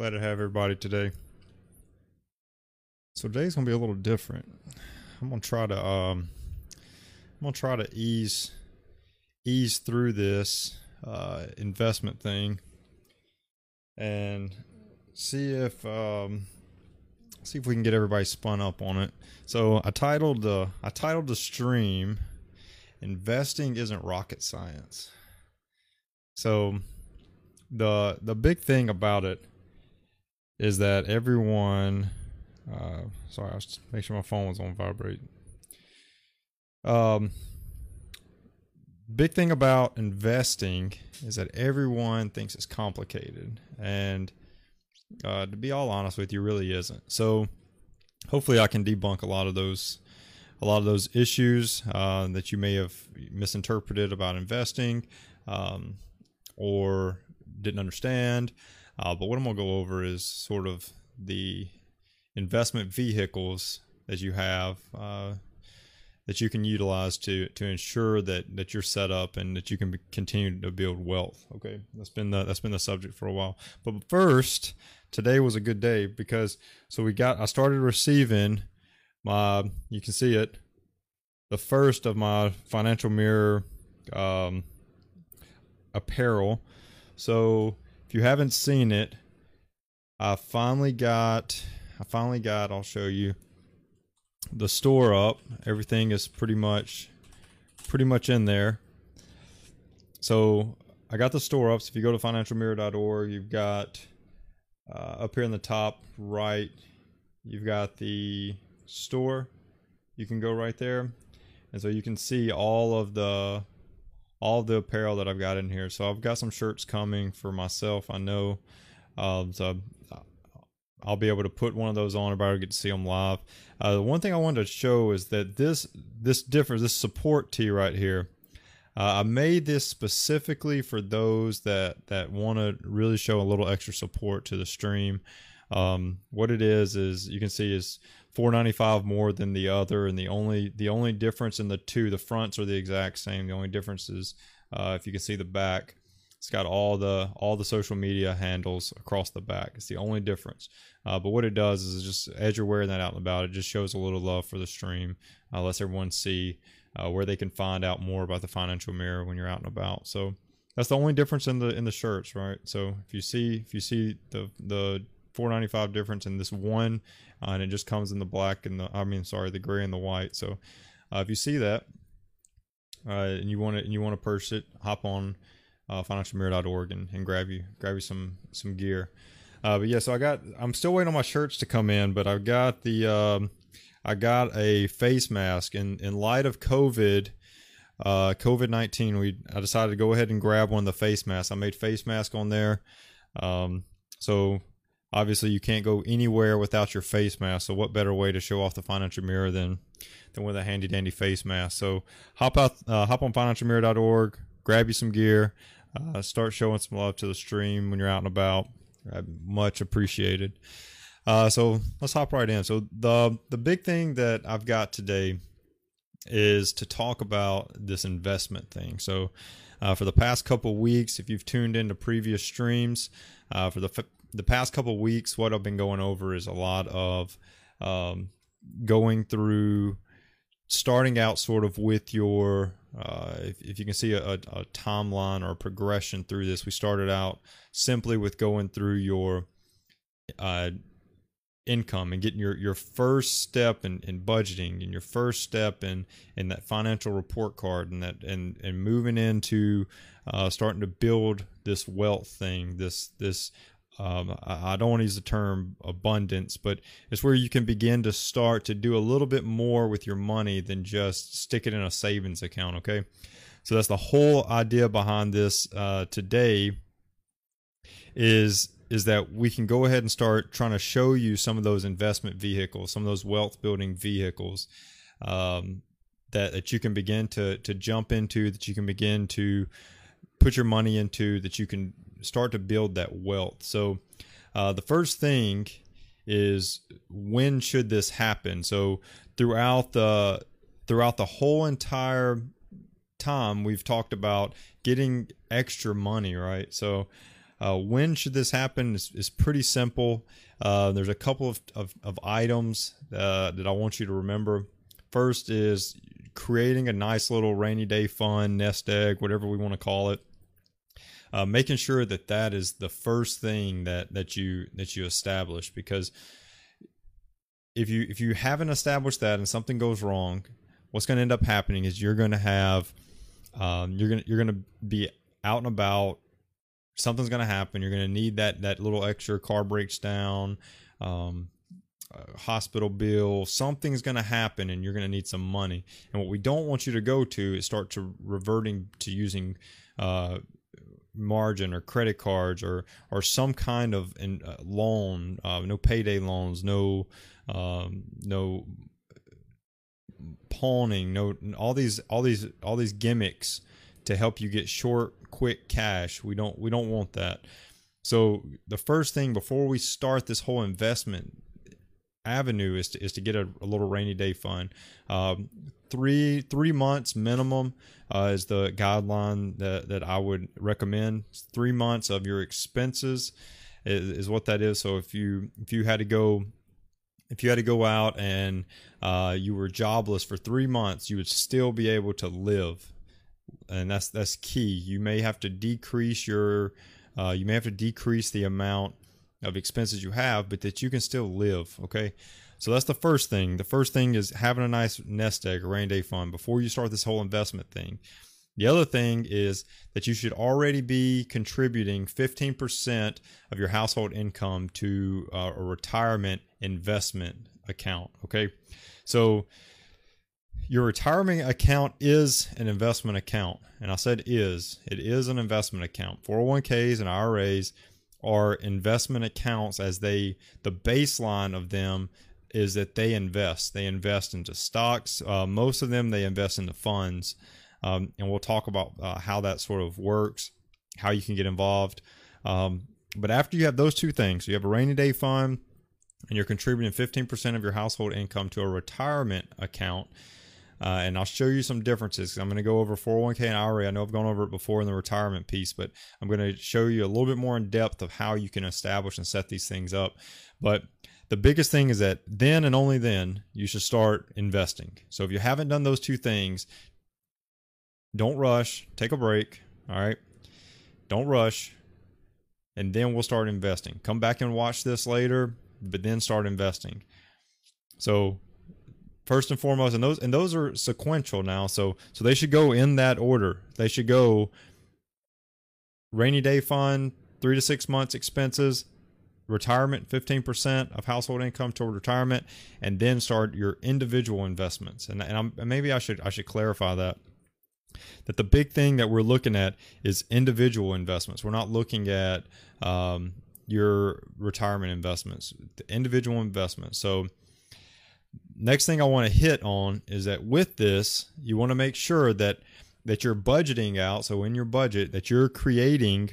Glad to have everybody today. So today's gonna be a little different. I'm gonna try to um, I'm gonna try to ease ease through this uh, investment thing and see if um, see if we can get everybody spun up on it. So I titled the I titled the stream "Investing Isn't Rocket Science." So the the big thing about it is that everyone uh, sorry, I was make sure my phone was on vibrate. Um, big thing about investing is that everyone thinks it's complicated, and uh, to be all honest with you, really isn't. So, hopefully, I can debunk a lot of those, a lot of those issues uh, that you may have misinterpreted about investing, um, or didn't understand. Uh, but what I'm gonna go over is sort of the investment vehicles that you have uh, that you can utilize to to ensure that that you're set up and that you can continue to build wealth. Okay, that's been the that's been the subject for a while. But first, today was a good day because so we got I started receiving my you can see it the first of my financial mirror um, apparel. So if you haven't seen it, I finally got I finally got, I'll show you the store up. Everything is pretty much pretty much in there. So I got the store up. So if you go to financialmirror.org, you've got uh, up here in the top right, you've got the store. You can go right there, and so you can see all of the all the apparel that I've got in here. So I've got some shirts coming for myself. I know. Um, so I'll be able to put one of those on. Everybody will get to see them live. Uh, the one thing I wanted to show is that this this differs. This support tee right here. Uh, I made this specifically for those that that want to really show a little extra support to the stream. Um, what it is is you can see is 495 more than the other, and the only the only difference in the two, the fronts are the exact same. The only difference is uh, if you can see the back. It's got all the all the social media handles across the back. It's the only difference. Uh, but what it does is just as you're wearing that out and about, it just shows a little love for the stream. Uh, lets everyone see uh, where they can find out more about the financial mirror when you're out and about. So that's the only difference in the in the shirts, right? So if you see if you see the the 495 difference in this one, uh, and it just comes in the black and the I mean sorry the gray and the white. So uh, if you see that uh, and you want to and you want to purchase it, hop on uh, financialmirror.org and, and grab you grab you some some gear. Uh, but yeah, so I got I'm still waiting on my shirts to come in, but I've got the um, I got a face mask and in light of COVID. Uh, COVID nineteen, we I decided to go ahead and grab one of the face masks. I made face mask on there, um, so obviously you can't go anywhere without your face mask. So what better way to show off the financial mirror than than with a handy dandy face mask? So hop out, uh, hop on financialmirror.org, grab you some gear. Uh, start showing some love to the stream when you're out and about. Uh, much appreciated. Uh, so let's hop right in. So the the big thing that I've got today is to talk about this investment thing. So uh, for the past couple weeks, if you've tuned into previous streams, uh, for the f- the past couple weeks, what I've been going over is a lot of um, going through starting out sort of with your uh, if, if you can see a, a, timeline or a progression through this we started out simply with going through your uh, income and getting your, your first step in, in budgeting and your first step in, in that financial report card and that and, and moving into uh, starting to build this wealth thing this this um, I, don't want to use the term abundance, but it's where you can begin to start to do a little bit more with your money than just stick it in a savings account. Okay. So that's the whole idea behind this uh, today is is that we can go ahead and start trying to show you some of those investment vehicles, some of those wealth building vehicles um, that, that you can begin to to jump into, that you can begin to put your money into, that you can start to build that wealth. So, uh, the first thing is when should this happen? So, throughout the throughout the whole entire time, we've talked about getting extra money, right? So, Uh, when should this happen? It's, it's pretty simple. Uh, there's a couple of, of, of items uh, that I want you to remember. First is creating a nice little rainy day fund, nest egg, whatever we want to call it. Uh, making sure that that is the first thing that that you that you establish because if you if you haven't established that and something goes wrong, what's going to end up happening is you're going to have um, you're going to you're to be out and about. Something's going to happen. You're going to need that that little extra car breaks down. Um, hospital bill, something's going to happen and you're going to need some money. And what we don't want you to go to is start to reverting to using uh, margin or credit cards or or some kind of in, uh, loan, uh, no payday loans, no um, no pawning, no all these all these all these gimmicks to help you get short, quick cash. We don't we don't want that. So the first thing before we start this whole investment avenue is to is to get a, a little rainy day fund. Um, three three months minimum uh, is the guideline that that I would recommend. Three months of your expenses is, is what that is. So if you if you had to go if you had to go out and uh, you were jobless for three months, you would still be able to live, and that's that's key. You may have to decrease your, uh, you may have to decrease the amount of expenses you have, but that you can still live. Okay, so that's the first thing. The first thing is having a nice nest egg, a rainy day fund before you start this whole investment thing. The other thing is that you should already be contributing 15% of your household income to uh, a retirement investment account. Okay. So your retirement account is an investment account. And I said is, it is an investment account. 401ks and IRAs are investment accounts as they, the baseline of them is that they invest. They invest into stocks. Uh, most of them, they invest into funds. Um, and we'll talk about uh, how that sort of works, how you can get involved. Um, but after you have those two things, you have a rainy day fund and you're contributing 15% of your household income to a retirement account. Uh, and I'll show you some differences. I'm going to go over 401k and IRA. I know I've gone over it before in the retirement piece, but I'm going to show you a little bit more in depth of how you can establish and set these things up. But the biggest thing is that then and only then you should start investing. So if you haven't done those two things, don't rush. Take a break. All right. Don't rush. And then we'll start investing. Come back and watch this later, but then start investing. So first and foremost, and those and those are sequential now. So so they should go in that order. They should go rainy day fund, three to six months expenses, retirement 15% of household income toward retirement and then start your individual investments and, and I'm, maybe i should i should clarify that that the big thing that we're looking at is individual investments. We're not looking at um, your retirement investments, the individual investments. So, next thing I want to hit on is that with this, you want to make sure that that you're budgeting out. So, in your budget, that you're creating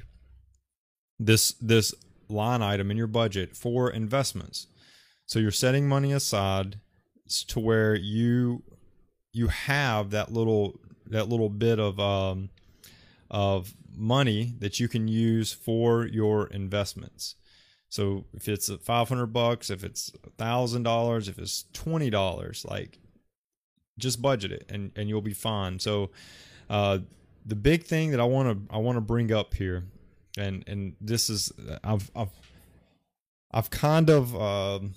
this this line item in your budget for investments. So, you're setting money aside to where you you have that little that little bit of um, of money that you can use for your investments. So if it's 500 bucks, if it's $1000, if it's $20, like just budget it and and you'll be fine. So uh, the big thing that I want to I want to bring up here and and this is I've I've I've kind of um,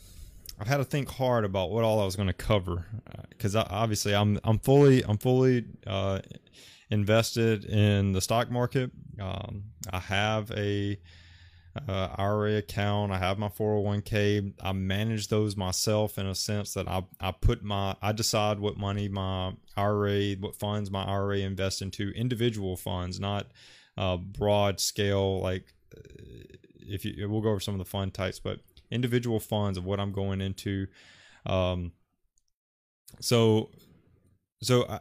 I've had to think hard about what all I was going to cover because uh, obviously I'm I'm fully I'm fully uh, invested in the stock market. Um, I have a uh, IRA account. I have my 401k. I manage those myself in a sense that I I put my I decide what money my IRA what funds my IRA invest into individual funds, not uh, broad scale like uh, if you we'll go over some of the fund types, but individual funds of what I'm going into. Um, so, so I,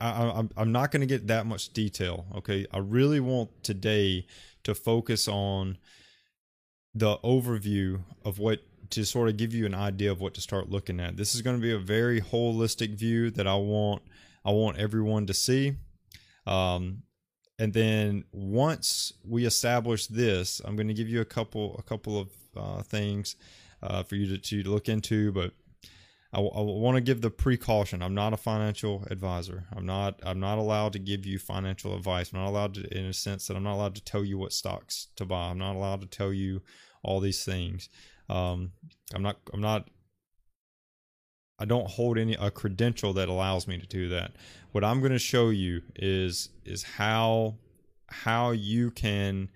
I, I'm not going to get that much detail. Okay, I really want today to focus on the overview of what to sort of give you an idea of what to start looking at. This is going to be a very holistic view that I want I want everyone to see. Um, and then once we establish this, I'm going to give you a couple a couple of uh, things uh, for you to, to look into, but I, I want to give the precaution. I'm not a financial advisor. I'm not. I'm not allowed to give you financial advice. I'm not allowed to, in a sense that I'm not allowed to tell you what stocks to buy. I'm not allowed to tell you all these things. Um, I'm not. I'm not. I don't hold any a credential that allows me to do that. What I'm going to show you is is how how you can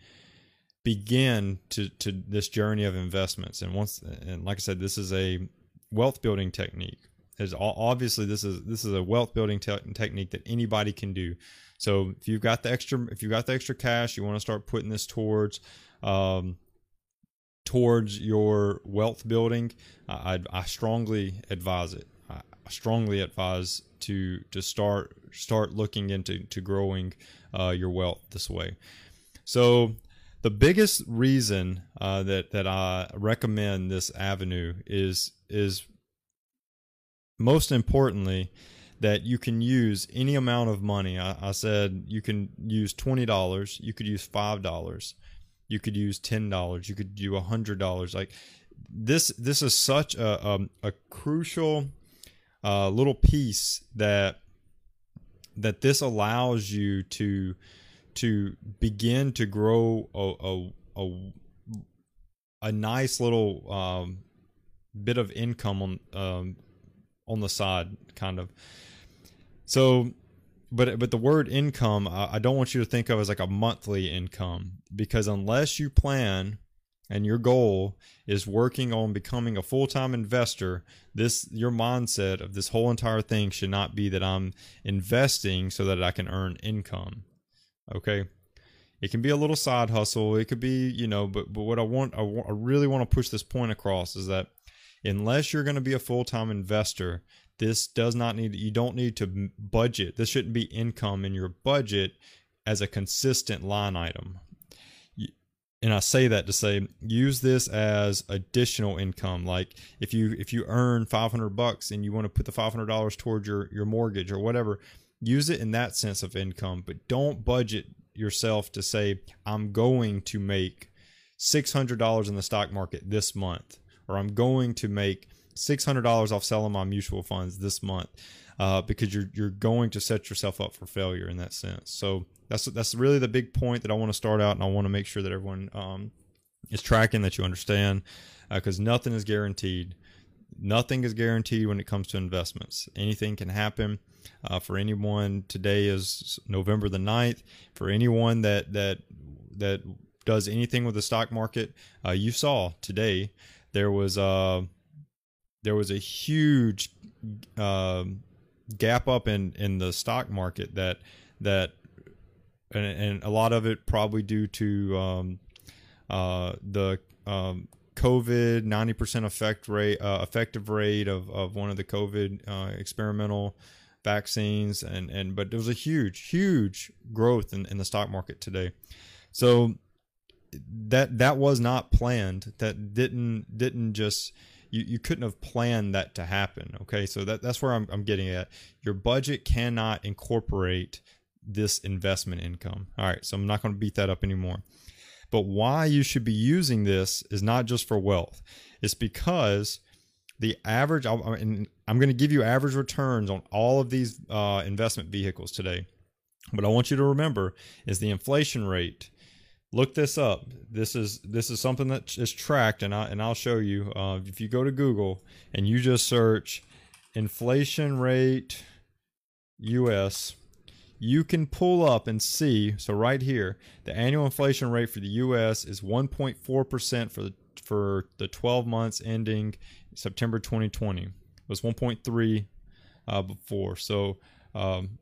begin to to this journey of investments. And once and like I said, this is a wealth building technique. Is obviously this is this is a wealth building te- technique that anybody can do. So if you've got the extra if you've got the extra cash, you want to start putting this towards um, towards your wealth building. I, I strongly advise it. I strongly advise to to start start looking into to growing uh, your wealth this way. So the biggest reason uh, that that I recommend this avenue is is most importantly that you can use any amount of money. I, I said you can use twenty dollars, you could use five dollars, you could use ten dollars, you could do a hundred dollars. Like this, this is such a a, a crucial uh, little piece that that this allows you to to begin to grow a a, a, a nice little um, bit of income on um, on the side, kind of. So, but but the word income, I, I don't want you to think of as like a monthly income because unless you plan and your goal is working on becoming a full-time investor this your mindset of this whole entire thing should not be that i'm investing so that i can earn income okay? It can be a little side hustle. It could be you know but but what i want i, want, I really want to push this point across is that unless you're going to be a full-time investor this does not need you don't need to budget this shouldn't be income in your budget as a consistent line item and I say that to say use this as additional income. Like if you if you earn 500 bucks and you want to put the 500 dollars towards your your mortgage or whatever, use it in that sense of income. But don't budget yourself to say I'm going to make $600 in the stock market this month or I'm going to make $600 off selling my mutual funds this month uh, because you're you're going to set yourself up for failure in that sense. So that's that's really the big point that I want to start out, and I want to make sure that everyone um, is tracking that you understand because uh, nothing is guaranteed. Nothing is guaranteed when it comes to investments. Anything can happen. Uh, for anyone, today is November the 9th. For anyone that that that does anything with the stock market, uh, you saw today there was a uh, there was a huge uh, gap up in in the stock market that that and, and a lot of it probably due to um, uh, the um, COVID ninety percent effect rate uh, effective rate of, of one of the COVID uh, experimental vaccines. And and but there was a huge huge growth in, in the stock market today. So that that was not planned. That didn't didn't just you, you couldn't have planned that to happen. Okay, so that, that's where I'm, I'm getting at. Your budget cannot incorporate this investment income. All right, so I'm not going to beat that up anymore. But why you should be using this is not just for wealth. It's because the average, I'm going to give you average returns on all of these uh, investment vehicles today. But I want you to remember is the inflation rate look this up. This is this is something that is tracked, and I and I'll show you. Uh, if you go to Google and you just search inflation rate U.S., you can pull up and see. So right here, the annual inflation rate for the U.S. is 1.4 percent for the for the 12 months ending September 2020. It was 1.3 uh, before. So um,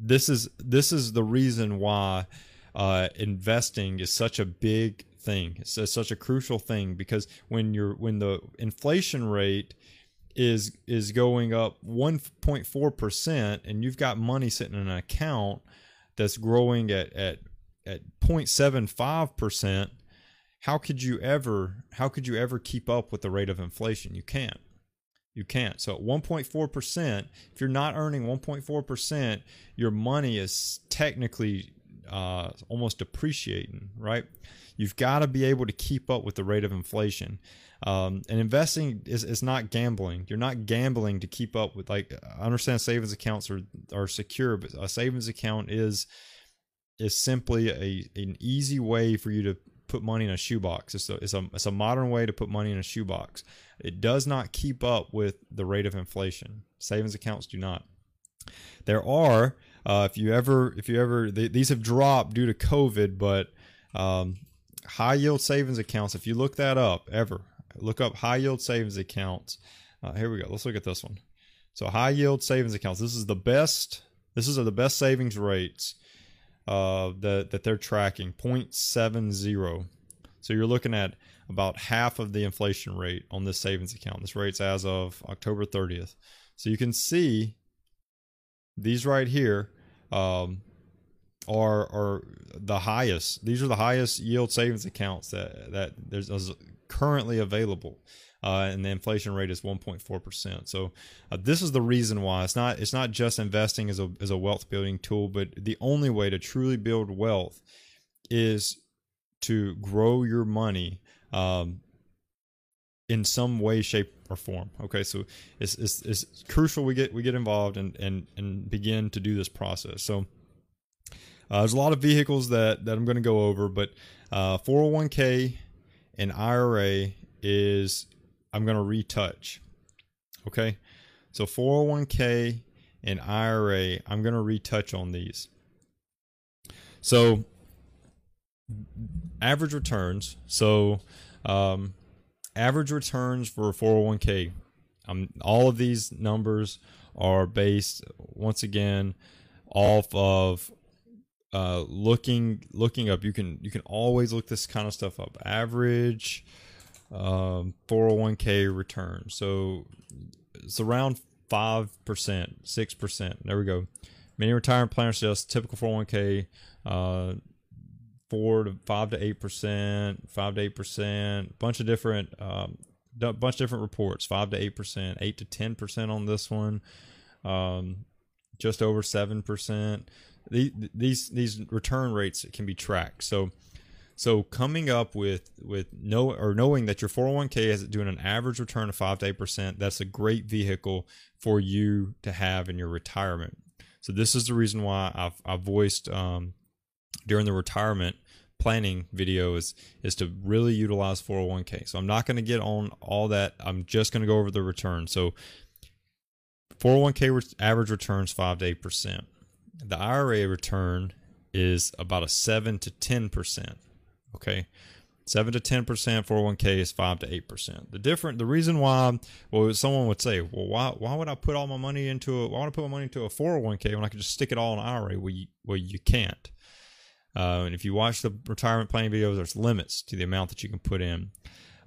this is this is the reason why uh, investing is such a big thing. It's, it's such a crucial thing because when you're when the inflation rate is is going up 1.4 percent and you've got money sitting in an account that's growing at at at 0.75 percent how could you ever how could you ever keep up with the rate of inflation you can't You can't. So at 1.4%, if you're not earning 1.4%, your money is technically uh, almost depreciating, right? You've got to be able to keep up with the rate of inflation. Um, and investing is, is not gambling. You're not gambling to keep up with like I understand savings accounts are are secure, but a savings account is is simply a an easy way for you to put money in a shoebox. It's a, it's a it's a modern way to put money in a shoebox. It does not keep up with the rate of inflation. Savings accounts do not. There are uh, if you ever if you ever they, these have dropped due to COVID, but um, high yield savings accounts. If you look that up ever, look up high yield savings accounts. Uh, here we go. Let's look at this one. So high yield savings accounts. This is the best. This is the best savings rates uh, that that they're tracking. 0.70. So you're looking at about half of the inflation rate on this savings account. This rate's as of October 30th. So you can see these right here um, are are the highest. These are the highest yield savings accounts that that there's currently available. Uh, and the inflation rate is 1.4 percent. So uh, this is the reason why it's not it's not just investing as a as a wealth building tool, but the only way to truly build wealth is to grow your money um, in some way, shape, or form. Okay, so it's, it's, it's crucial we get we get involved and and and begin to do this process. So. Uh, there's a lot of vehicles that, that I'm going to go over, but uh, 401k and IRA is I'm going to retouch. Okay. So 401k and IRA, I'm going to retouch on these. So average returns. So um, average returns for a 401k. Um, all of these numbers are based once again off of uh, looking looking up. You can you can always look this kind of stuff up. Average um, 401k return. So it's around five percent, six percent. There we go. Many retirement planners suggest typical 401k uh, four to five to eight percent, five to eight percent. Bunch of different, um, bunch of different reports. Five to eight percent, eight to ten percent on this one. Um, just over seven percent these these return rates can be tracked. So so coming up with with know or knowing that your 401k is doing an average return of five to eight percent, that's a great vehicle for you to have in your retirement. So this is the reason why I've, I've voiced um, during the retirement planning video is is to really utilize 401k. So I'm not going to get on all that. I'm just going to go over the return. So 401k re- average returns five to eight percent the IRA return is about a 7 to 10%. Okay. 7 to 10% 401k is 5 to 8%. The different the reason why well someone would say, "Well, why why would I put all my money into a why would I put my money into a 401k when I could just stick it all in IRA?" Well, you, well, you can't. Uh, and if you watch the retirement planning videos, there's limits to the amount that you can put in.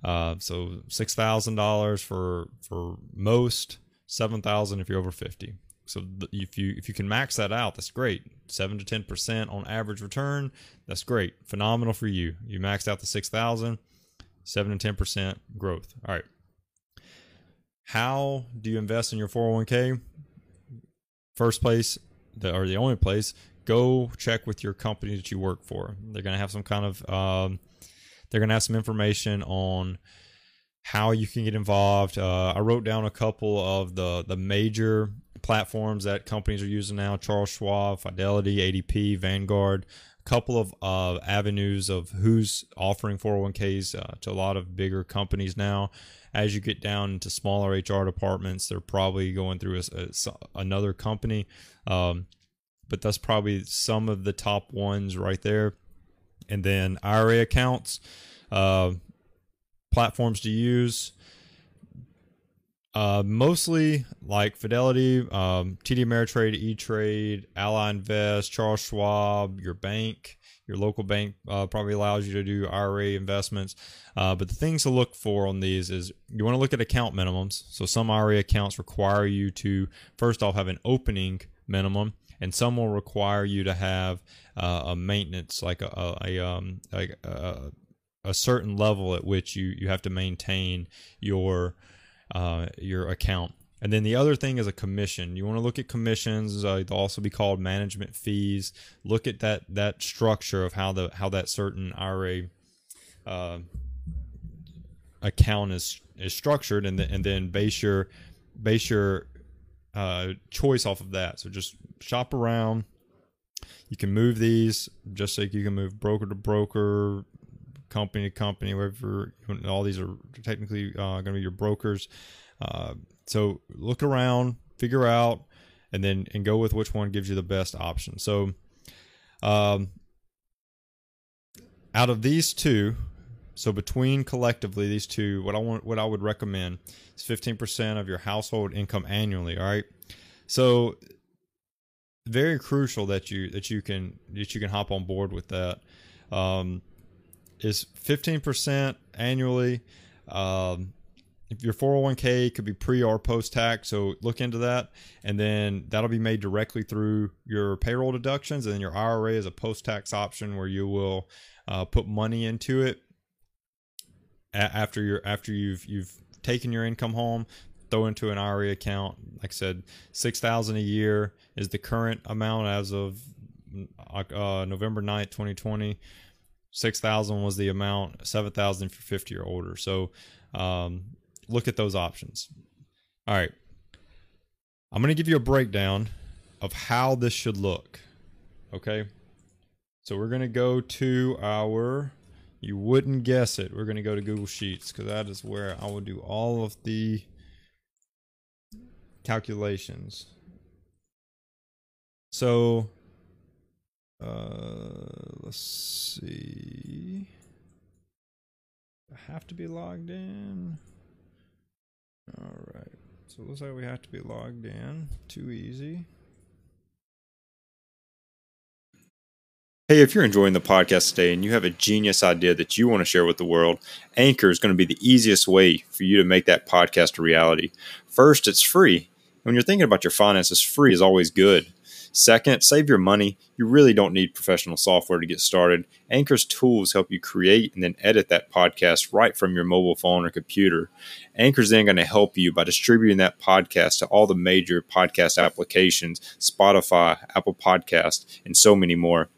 Uh, so six thousand dollars for for most, seven thousand if you're over fifty. So if you if you can max that out, that's great. Seven to ten percent on average return, that's great. Phenomenal for you. You maxed out the six thousand, seven to ten percent growth. All right. How do you invest in your 401k? First place, the, or the only place, go check with your company that you work for. They're going to have some kind of, um, they're going to have some information on how you can get involved. Uh, I wrote down a couple of the the major platforms that companies are using now Charles Schwab, Fidelity, ADP, Vanguard, a couple of uh, avenues of who's offering 401ks uh, to a lot of bigger companies now. As you get down into smaller HR departments, they're probably going through a, a, another company. Um, but that's probably some of the top ones right there. And then IRA accounts, uh, platforms to use. Uh, mostly like Fidelity, um, TD Ameritrade, E Trade, Ally Invest, Charles Schwab, your bank, your local bank uh, probably allows you to do IRA investments. Uh, but the things to look for on these is you want to look at account minimums. So some IRA accounts require you to first off have an opening minimum, and some will require you to have uh, a maintenance like a, a, a um like a, a certain level at which you you have to maintain your uh, your account. And then the other thing is a commission. You want to look at commissions. Uh, they'll also be called management fees. Look at that that structure of how the how that certain IRA uh, account is is structured, and then and then base your base your uh, choice off of that. So just shop around. You can move these just like you can move broker to broker, company to company, wherever. All these are technically uh, going to be your brokers. Uh, so look around, figure out, and then and go with which one gives you the best option. So, um, out of these two, so between collectively these two, what I want, what I would recommend is fifteen percent of your household income annually. All right, so very crucial that you that you can that you can hop on board with that. Um, is fifteen percent annually. Um, if your 401k could be pre or post tax so look into that and then that'll be made directly through your payroll deductions and then your ira is a post tax option where you will uh, put money into it after you after you've you've taken your income home throw into an ira account like i said 6000 a year is the current amount as of uh, november 9th 2020 6000 was the amount 7000 for 50 or older so um, look at those options. All right. I'm going to give you a breakdown of how this should look. Okay. So we're going to go to our, you wouldn't guess it. We're going to go to Google Sheets because that is where I will do all of the calculations. So, uh, let's see. I have to be logged in. All right. So it looks like we have to be logged in. Too easy. Hey, if you're enjoying the podcast today and you have a genius idea that you want to share with the world, Anchor is going to be the easiest way for you to make that podcast a reality. First, it's free. When you're thinking about your finances, free is always good. Second, save your money. You really don't need professional software to get started. Anchor's tools help you create and then edit that podcast right from your mobile phone or computer. Anchor's then going to help you by distributing that podcast to all the major podcast applications, Spotify, Apple Podcast, and so many more.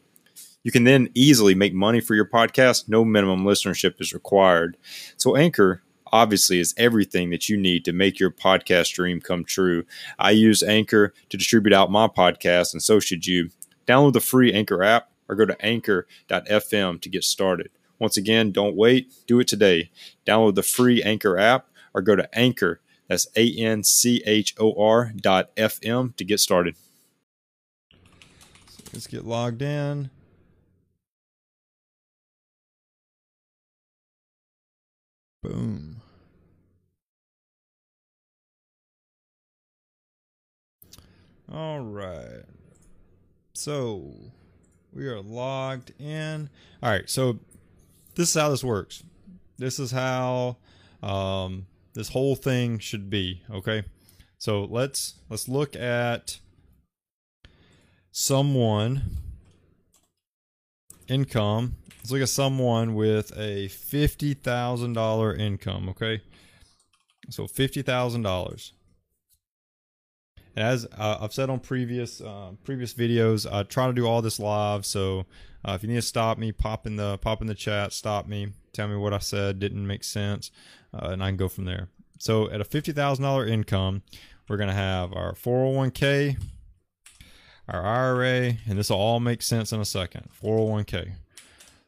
You can then easily make money for your podcast. No minimum listenership is required. So Anchor obviously is everything that you need to make your podcast dream come true. I use Anchor to distribute out my podcast, and so should you. Download the free Anchor app or go to anchor.fm to get started. Once again, don't wait, do it today. Download the free Anchor app or go to Anchor, that's A N C H O R dot FM to get started. So let's get logged in. Boom. All right. So we are logged in. All right. So this is how this works. This is how um, this whole thing should be. Okay. So let's let's look at someone income Let's look at someone with a fifty thousand dollar income. Okay, so fifty thousand dollars. And as uh, I've said on previous uh, previous videos, I try to do all this live. So uh, if you need to stop me, pop in the pop in the chat, stop me, tell me what I said didn't make sense, uh, and I can go from there. So at a fifty thousand dollar income, we're gonna have our four hundred oh one k, our IRA, and this will all make sense in a second. 401k.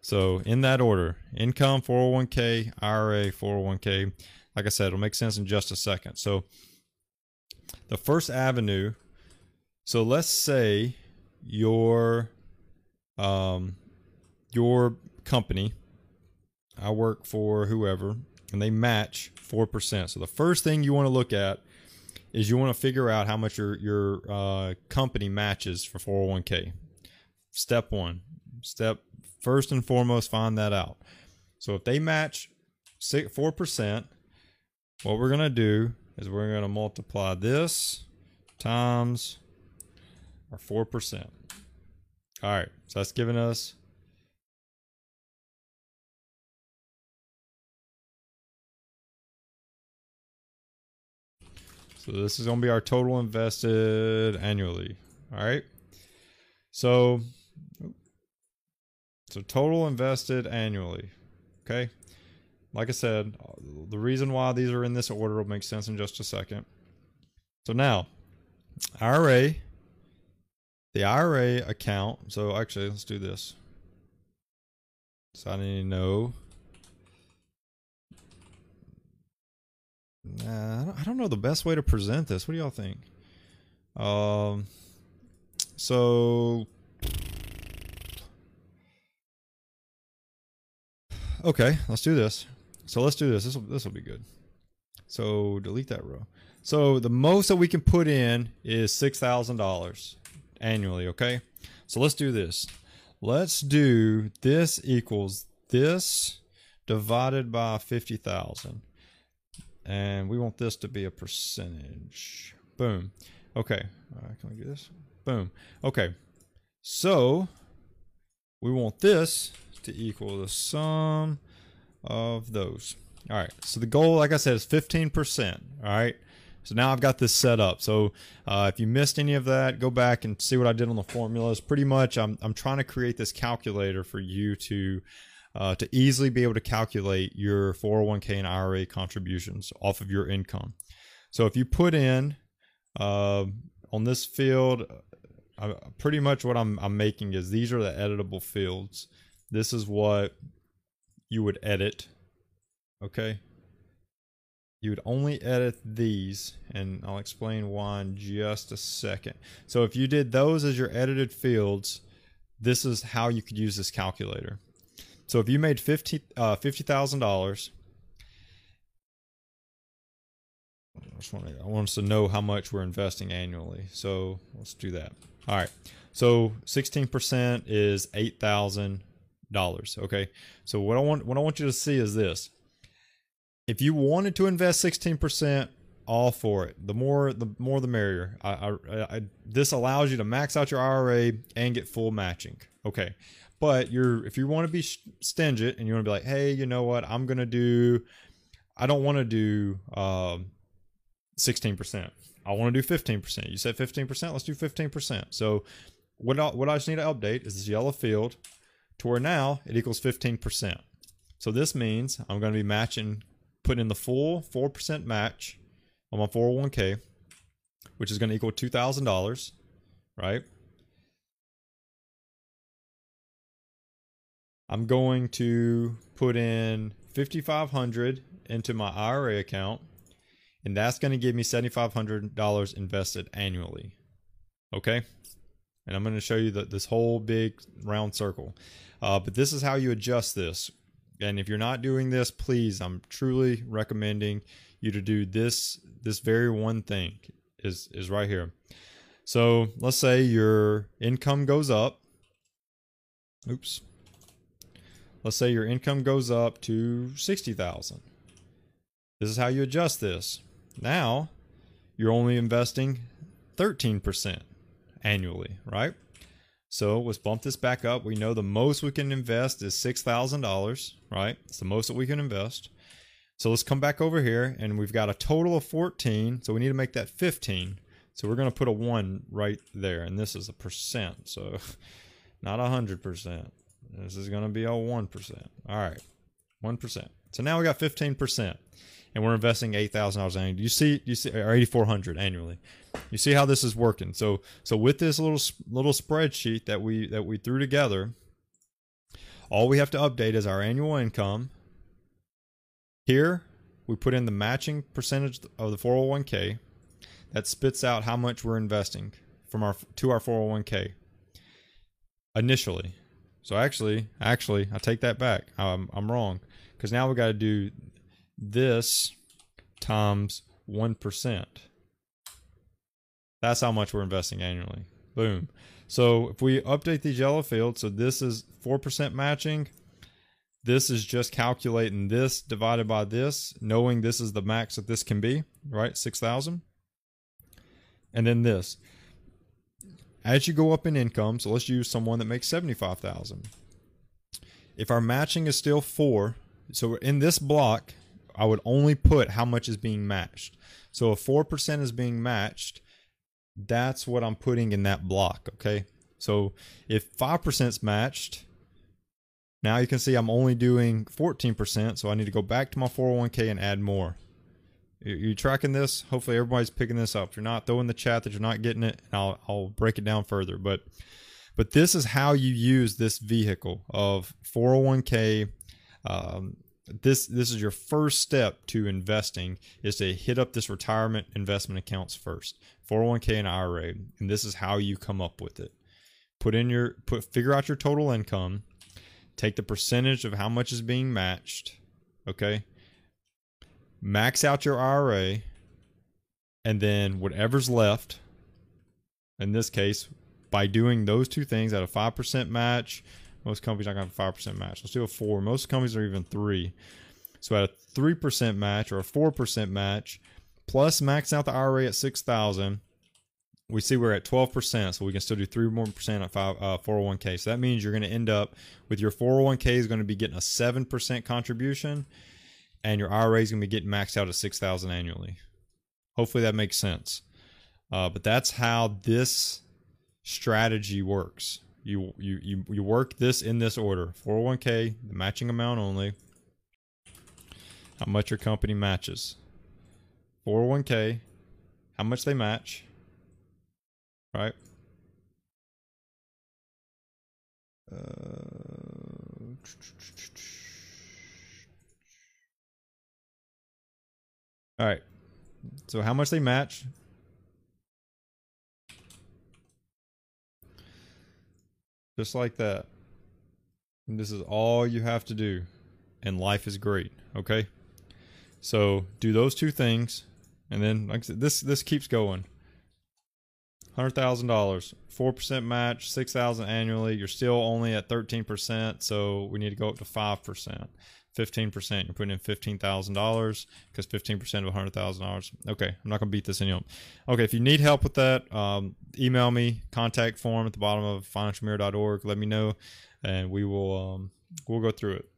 So in that order, income, 401k, IRA, 401k. Like I said, it'll make sense in just a second. So the first avenue. So let's say your um your company, I work for whoever, and they match four percent. So the first thing you want to look at is you want to figure out how much your your uh, company matches for 401k. Step one. Step First and foremost, find that out. So if they match four percent, what we're gonna do is we're gonna multiply this times our four percent. All right, so that's giving us So this is going to be our total invested annually. All right. So, so total invested annually. Okay. Like I said, the reason why these are in this order will make sense in just a second. So now, IRA, the IRA account. So actually, let's do this. So I need to know. I don't know the best way to present this. What do y'all think? Um, so okay, let's do this. So let's do this. This will this will be good. So delete that row. So the most that we can put in is six thousand dollars annually. Okay. So let's do this. Let's do this equals this divided by fifty thousand, and we want this to be a percentage. Boom. Okay. Right, can we do this? Boom. Okay. So we want this to equal the sum of those. All right. So the goal, like I said, is 15%. All right. So now I've got this set up. So uh, if you missed any of that, go back and see what I did on the formulas. Pretty much, I'm, I'm trying to create this calculator for you to uh, to easily be able to calculate your 401k and IRA contributions off of your income. So if you put in uh, on this field, uh, pretty much what I'm, I'm making is these are the editable fields. This is what you would edit. Okay. You would only edit these, and I'll explain why in just a second. So if you did those as your edited fields, this is how you could use this calculator. So if you made 50 uh, $50,000, I just want to, I want us to know how much we're investing annually. So let's do that. All right. So 16% is $8,000. Okay. So what I want, what I want you to see is this. If you wanted to invest 16%, all for it. The more, the more, the merrier. I, I, I, this allows you to max out your IRA and get full matching. Okay. But you're, if you want to be stingy and you want to be like, hey, you know what? I'm to do, I don't want to do, um, 16%. I want to do 15%. You said 15%, let's do 15%. So what I, what I just need to update is this yellow field to where now it equals 15%. So this means I'm going to be matching, putting in the full 4% match on my 401k, which is going to equal $2,000, right? I'm going to put in 5500 into my IRA account and that's going to give me $7,500 invested annually. Okay? And I'm going to show you the, this whole big round circle. Uh, but this is how you adjust this. And if you're not doing this, please, I'm truly recommending you to do this. This very one thing is is right here. So let's say your income goes up. Oops. Let's say your income goes up to sixty thousand. This is how you adjust this. Now you're only investing 13% annually, right? So let's bump this back up. We know the most we can invest is $6,000, right? It's the most that we can invest. So let's come back over here and we've got a total of 14. So we need to make that 15. So we're going to put a one right there. And this is a percent. So not a hundred percent. This is going to be a 1%. All right. 1%. So now we got 15% and we're investing eight thousand dollars annually. You see, you see, or eighty four hundred annually. You see how this is working. So, so with this little little spreadsheet that we that we threw together, all we have to update is our annual income. Here, we put in the matching percentage of the 401k. That spits out how much we're investing from our to our 401k initially. So actually, actually, I take that back. I'm I'm wrong because now we got to do this times 1%. That's how much we're investing annually. Boom. So if we update these yellow fields, so this is 4% matching. This is just calculating this divided by this, knowing this is the max that this can be, right? 6,000. And then this. As you go up in income, so let's use someone that makes 75,000. If our matching is still 4, so in this block, I would only put how much is being matched. So if 4% is being matched, that's what I'm putting in that block, okay? So if 5% is matched, now you can see I'm only doing 14%, so I need to go back to my 401k and add more. You, you tracking this? Hopefully everybody's picking this up. If you're not, throw in the chat that you're not getting it, and I'll, I'll break it down further. But but this is how you use this vehicle of 401k. Um, this this is your first step to investing is to hit up this retirement investment accounts first 401k and ira and this is how you come up with it put in your put figure out your total income take the percentage of how much is being matched okay max out your ira and then whatever's left in this case by doing those two things at a 5% match most companies are going to have a 5% match. Let's do a 4 most companies are even 3 so at a 3% match or a 4% match plus max out the ira at 6000 we see we're at 12%, so we can still do 3 more percent at five, uh, 401k. So that means you're going to end up with your 401k is going to be getting a 7% contribution, and your IRA is going to be getting maxed out at 6000 annually. Hopefully that makes sense. Uh, but that's how this strategy works. You, you, you, you work this in this order 401k, the matching amount only, how much your company matches. 401k, how much they match right? Uh, all right. So how much they match? Just like that. And this is all you have to do. And life is great. Okay. So do those two things. And then like I said, this this keeps going hundred thousand dollars, four percent match, six thousand annually. You're still only at thirteen percent, so we need to go up to five percent. Fifteen percent, you're putting in fifteen thousand dollars because fifteen percent of hundred thousand dollars. Okay, I'm not gonna beat this any up. Okay, if you need help with that, um, email me. Contact form at the bottom of financialmirror.org. Let me know, and we will um, we'll go through it.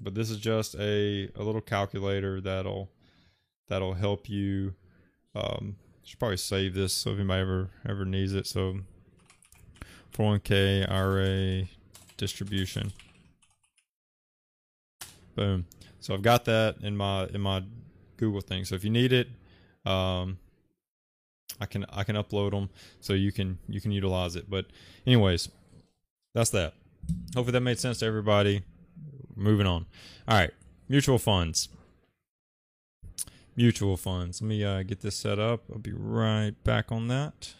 But this is just a a little calculator that'll that'll help you um, should probably save this so if anybody ever ever needs it. So 401k IRA distribution. Boom. So I've got that in my in my Google thing. So if you need it, um, I can I can upload them so you can you can utilize it. But anyways, that's that. Hopefully that made sense to everybody. Moving on. All right, mutual funds mutual funds. Let me uh, get this set up. I'll be right back on that.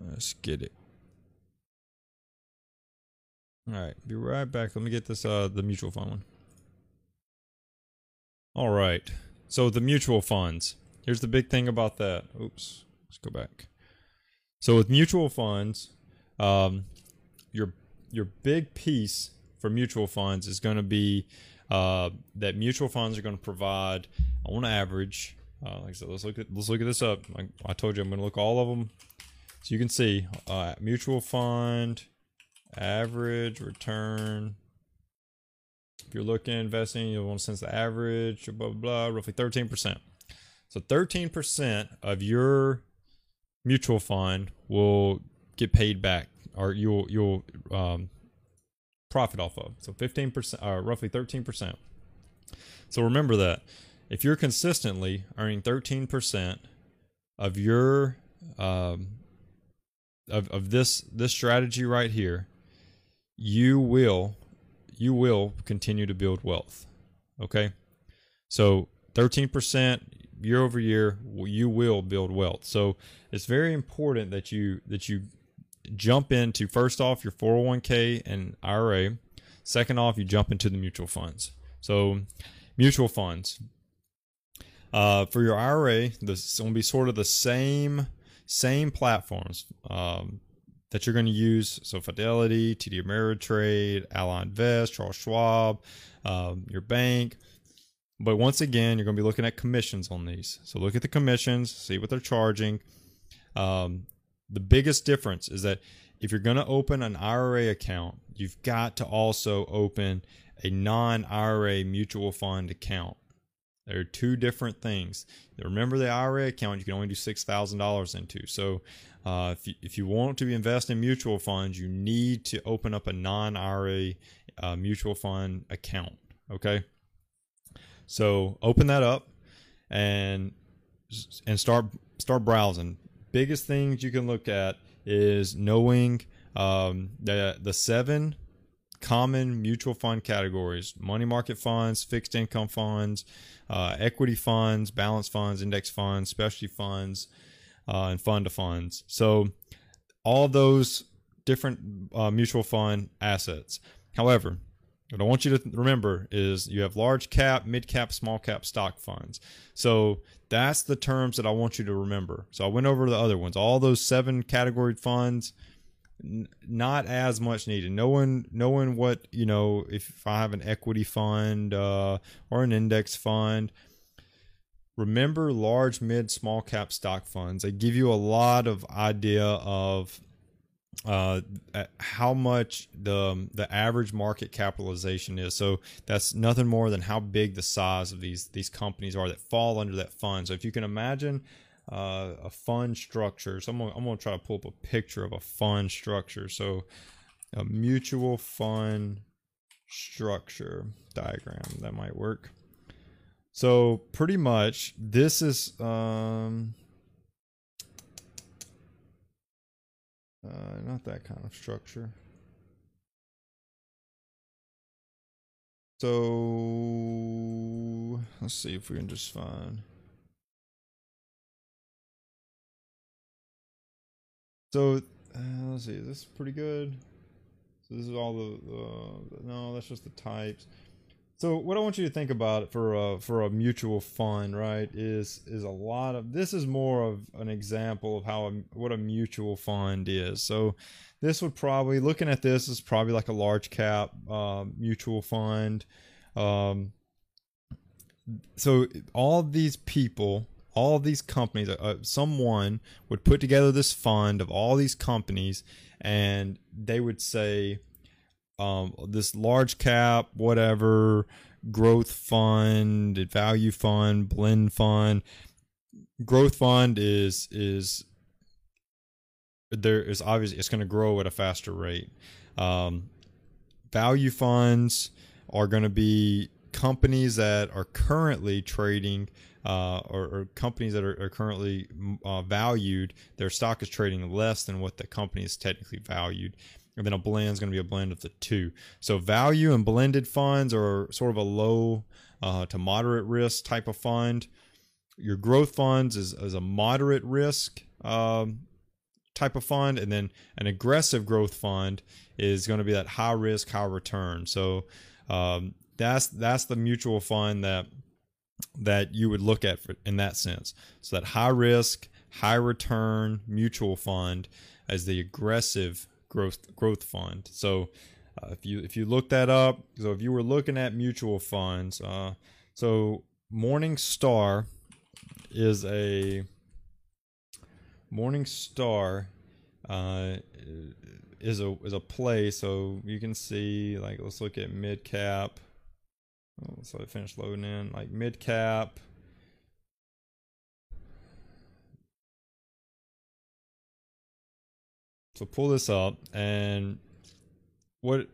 Let's get it. All right, be right back. Let me get this uh the mutual fund one. All right. So the mutual funds. Here's the big thing about that. Oops. Let's go back. So with mutual funds, um your your big piece for mutual funds is going to be uh, that mutual funds are going to provide on average. Uh, like I said, let's look at let's look at this up. Like I told you, I'm going to look all of them, so you can see uh, mutual fund average return. If you're looking investing, you'll want to sense the average, blah blah blah, roughly 13%. So 13% of your mutual fund will get paid back, or you'll you'll um, profit off of. So 15%, uh, roughly 13%. So remember that if you're consistently earning 13% of your um, of, of this this strategy right here, you will you will continue to build wealth. Okay, so 13% year over year, you will build wealth. So it's very important that you that you jump into first off your 401k and IRA. Second off, you jump into the mutual funds. So, mutual funds. Uh, for your IRA, this will be sort of the same same platforms um, that you're going to use. So Fidelity, TD Ameritrade, Ally Invest, Charles Schwab, um, your bank. But once again, you're going to be looking at commissions on these. So look at the commissions, see what they're charging. Um, the biggest difference is that if you're going to open an IRA account, you've got to also open a non IRA mutual fund account. There are two different things. Remember the IRA account you can only do six thousand dollars into. So uh, if you, if you want to invest in mutual funds, you need to open up a non IRA uh, mutual fund account. Okay. So open that up and and start start browsing. Biggest things you can look at is knowing um, the the seven common mutual fund categories: money market funds, fixed income funds, uh, equity funds, balance funds, index funds, specialty funds, uh, and fund of funds. So all those different uh, mutual fund assets. However, what I want you to remember is you have large cap, mid cap, small cap stock funds. So that's the terms that I want you to remember. So I went over the other ones. All those seven category funds, n- not as much needed. Knowing knowing what you know, if I have an equity fund uh, or an index fund. Remember large, mid, small cap stock funds. They give you a lot of idea of uh, how much the the average market capitalization is. So that's nothing more than how big the size of these these companies are that fall under that fund. So if you can imagine uh, a fund structure, so I'm gonna, I'm gonna try to pull up a picture of a fund structure. So a mutual fund structure diagram that might work. So pretty much this is um Uh, not that kind of structure. So let's see if we can just find. So uh, let's see, this is pretty good. So this is all the, the no, that's just the types. So what I want you to think about for a for a mutual fund, right, is is a lot of this is more of an example of how a, what a mutual fund is. So this would probably looking at this is probably like a large cap uh, mutual fund. Um, so all these people, all these companies, uh, someone would put together this fund of all these companies, and they would say um, this large cap, whatever, growth fund, value fund, blend fund. Growth fund is is there is obviously it's going to grow at a faster rate. Um, value funds are going to be companies that are currently trading uh, or, or, companies that are, are currently uh, valued, their stock is trading less than what the company is technically valued and then a blend is going to be a blend of the two. So value and blended funds are sort of a low uh, to moderate risk type of fund. Your growth funds is, is a moderate risk um, type of fund, and then an aggressive growth fund is going to be that high risk, high return. So um, that's that's the mutual fund that that you would look at for, in that sense. So that high risk, high return mutual fund as the aggressive growth growth fund. So uh, if you if you look that up, so if you were looking at mutual funds, uh, so Morningstar is a Morningstar uh, is a is a play. So you can see like let's look at mid cap. Oh, so I finished loading in like mid cap. So pull this up and what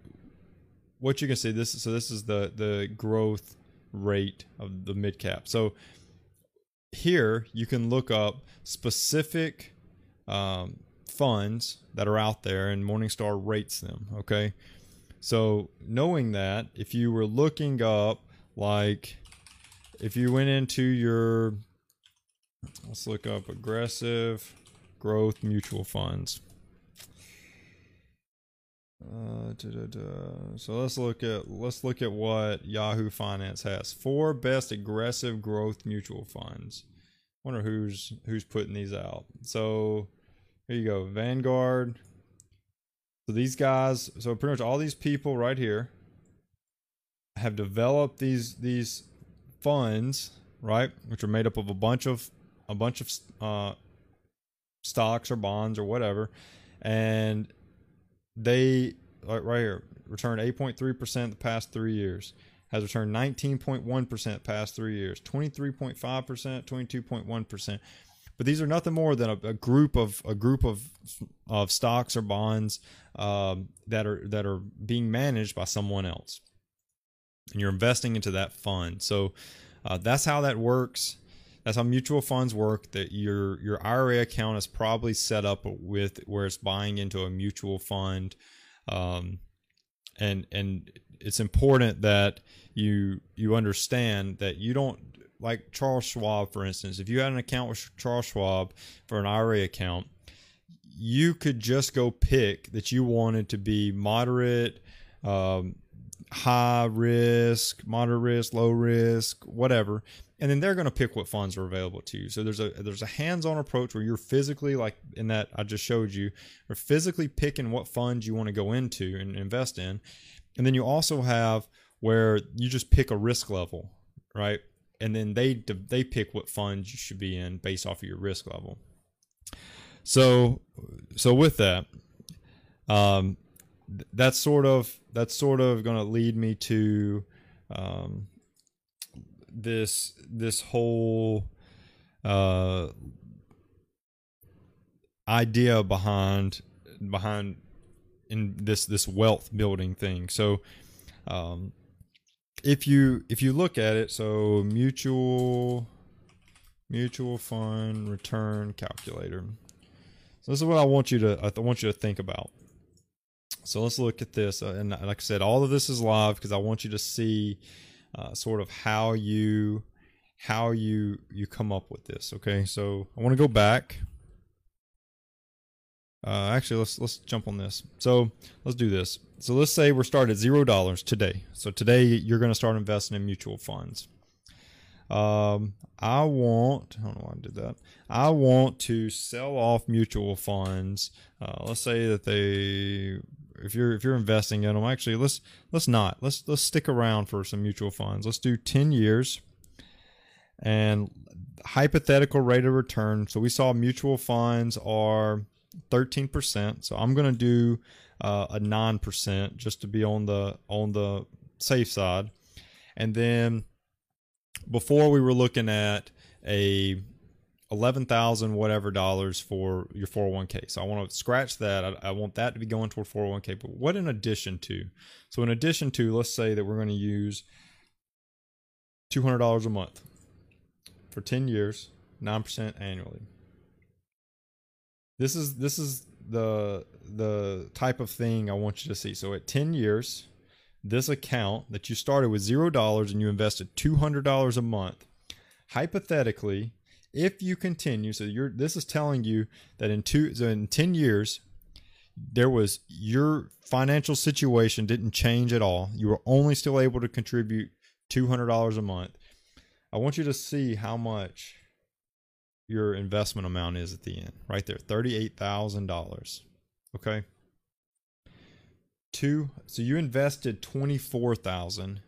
what you can see this so this is the the growth rate of the mid cap. So here you can look up specific um, funds that are out there and Morningstar rates them. Okay. So knowing that, if you were looking up like if you went into your let's look up aggressive growth mutual funds. Uh. So let's look at let's look at what Yahoo Finance has. Four best aggressive growth mutual funds. Wonder who's who's putting these out. So here you go, Vanguard. So these guys, so pretty much all these people right here have developed these these funds, right, which are made up of a bunch of a bunch of uh, stocks or bonds or whatever, and they like right here returned 8.3% the past three years has returned 19.1% past three years 23.5% 22.1% but these are nothing more than a, a group of a group of of stocks or bonds um, that are that are being managed by someone else. And you're investing into that fund. So uh, that's how that works. That's how mutual funds work that your your IRA account is probably set up with where it's buying into a mutual fund. Um, and and it's important that you you understand that you don't like Charles Schwab for instance if you had an account with Charles Schwab for an IRA account you could just go pick that you wanted to be moderate um, high risk moderate risk low risk whatever and then they're going to pick what funds are available to you. So there's a there's a hands-on approach where you're physically like in that I just showed you, or physically picking what funds you want to go into and invest in, and then you also have where you just pick a risk level, right? And then they they pick what funds you should be in based off of your risk level. So so with that, um, that's sort of that's sort of going to lead me to um, this this whole uh, idea behind behind in this this wealth building thing. So um, if you if you look at it, so mutual mutual fund return calculator. So this is what I want you to I want you to think about. So let's look at this, uh, and like I said, all of this is live because I want you to see uh, sort of how you how you you come up with this. Okay, so I want to go back. Uh, actually, let's let's jump on this. So let's do this. So let's say we're starting at zero dollars today. So today you're going to start investing in mutual funds. Um, I want. I don't know why I did that. I want to sell off mutual funds. Uh, let's say that they if you're if you're investing in them, actually let's let's not let's let's stick around for some mutual funds. Let's do ten years and hypothetical rate of return. So we saw mutual funds are thirteen percent. So I'm going to do uh, a nine percent just to be on the on the safe side. And then before we were looking at a eleven thousand whatever dollars for your 401k. So I want to scratch that. I, I, want that to be going toward 401k. But what in addition to? So in addition to, let's say that we're going to use two hundred dollars a month for ten years, nine percent annually. This is this is the the type of thing I want you to see. So at ten years, this account that you started with zero dollars and you invested two hundred dollars a month, hypothetically if you continue so you're this is telling you that in two so in 10 years there was your financial situation didn't change at all you were only still able to contribute $200 a month i want you to see how much your investment amount is at the end right there $38000 okay two so you invested 24000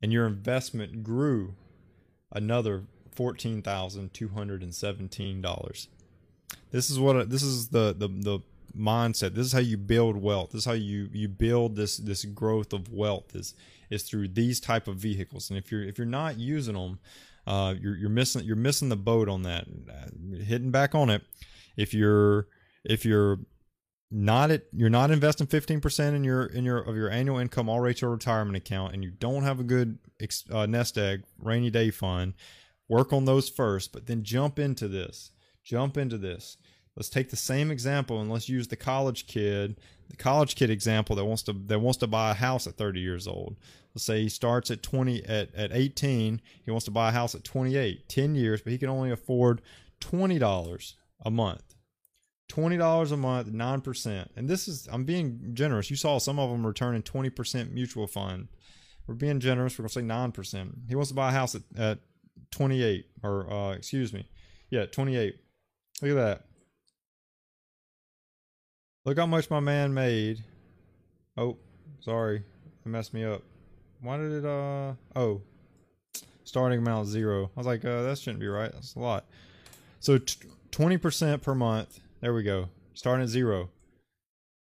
and your investment grew another fourteen thousand two hundred and seventeen dollars. This is what this is the, the the mindset. This is how you build wealth. This is how you you build this this growth of wealth is is through these type of vehicles. And if you're if you're not using them, uh, you're you're missing you're missing the boat on that. Uh, hitting back on it, if you're if you're not at you're not investing 15% in your in your of your annual income all rate your retirement account and you don't have a good uh, nest egg rainy day fund Work on those first, but then jump into this. Jump into this. Let's take the same example and let's use the college kid, the college kid example that wants to that wants to buy a house at 30 years old. Let's say he starts at 20 at, at 18, he wants to buy a house at 28, 10 years, but he can only afford $20 a month. $20 a month, 9%. And this is I'm being generous. You saw some of them returning 20% mutual fund. We're being generous. We're going to say 9%. He wants to buy a house at, at 28 or uh, excuse me yeah 28 look at that look how much my man made oh sorry it messed me up why did it uh oh starting amount zero i was like uh, that shouldn't be right that's a lot so 20% per month there we go starting at zero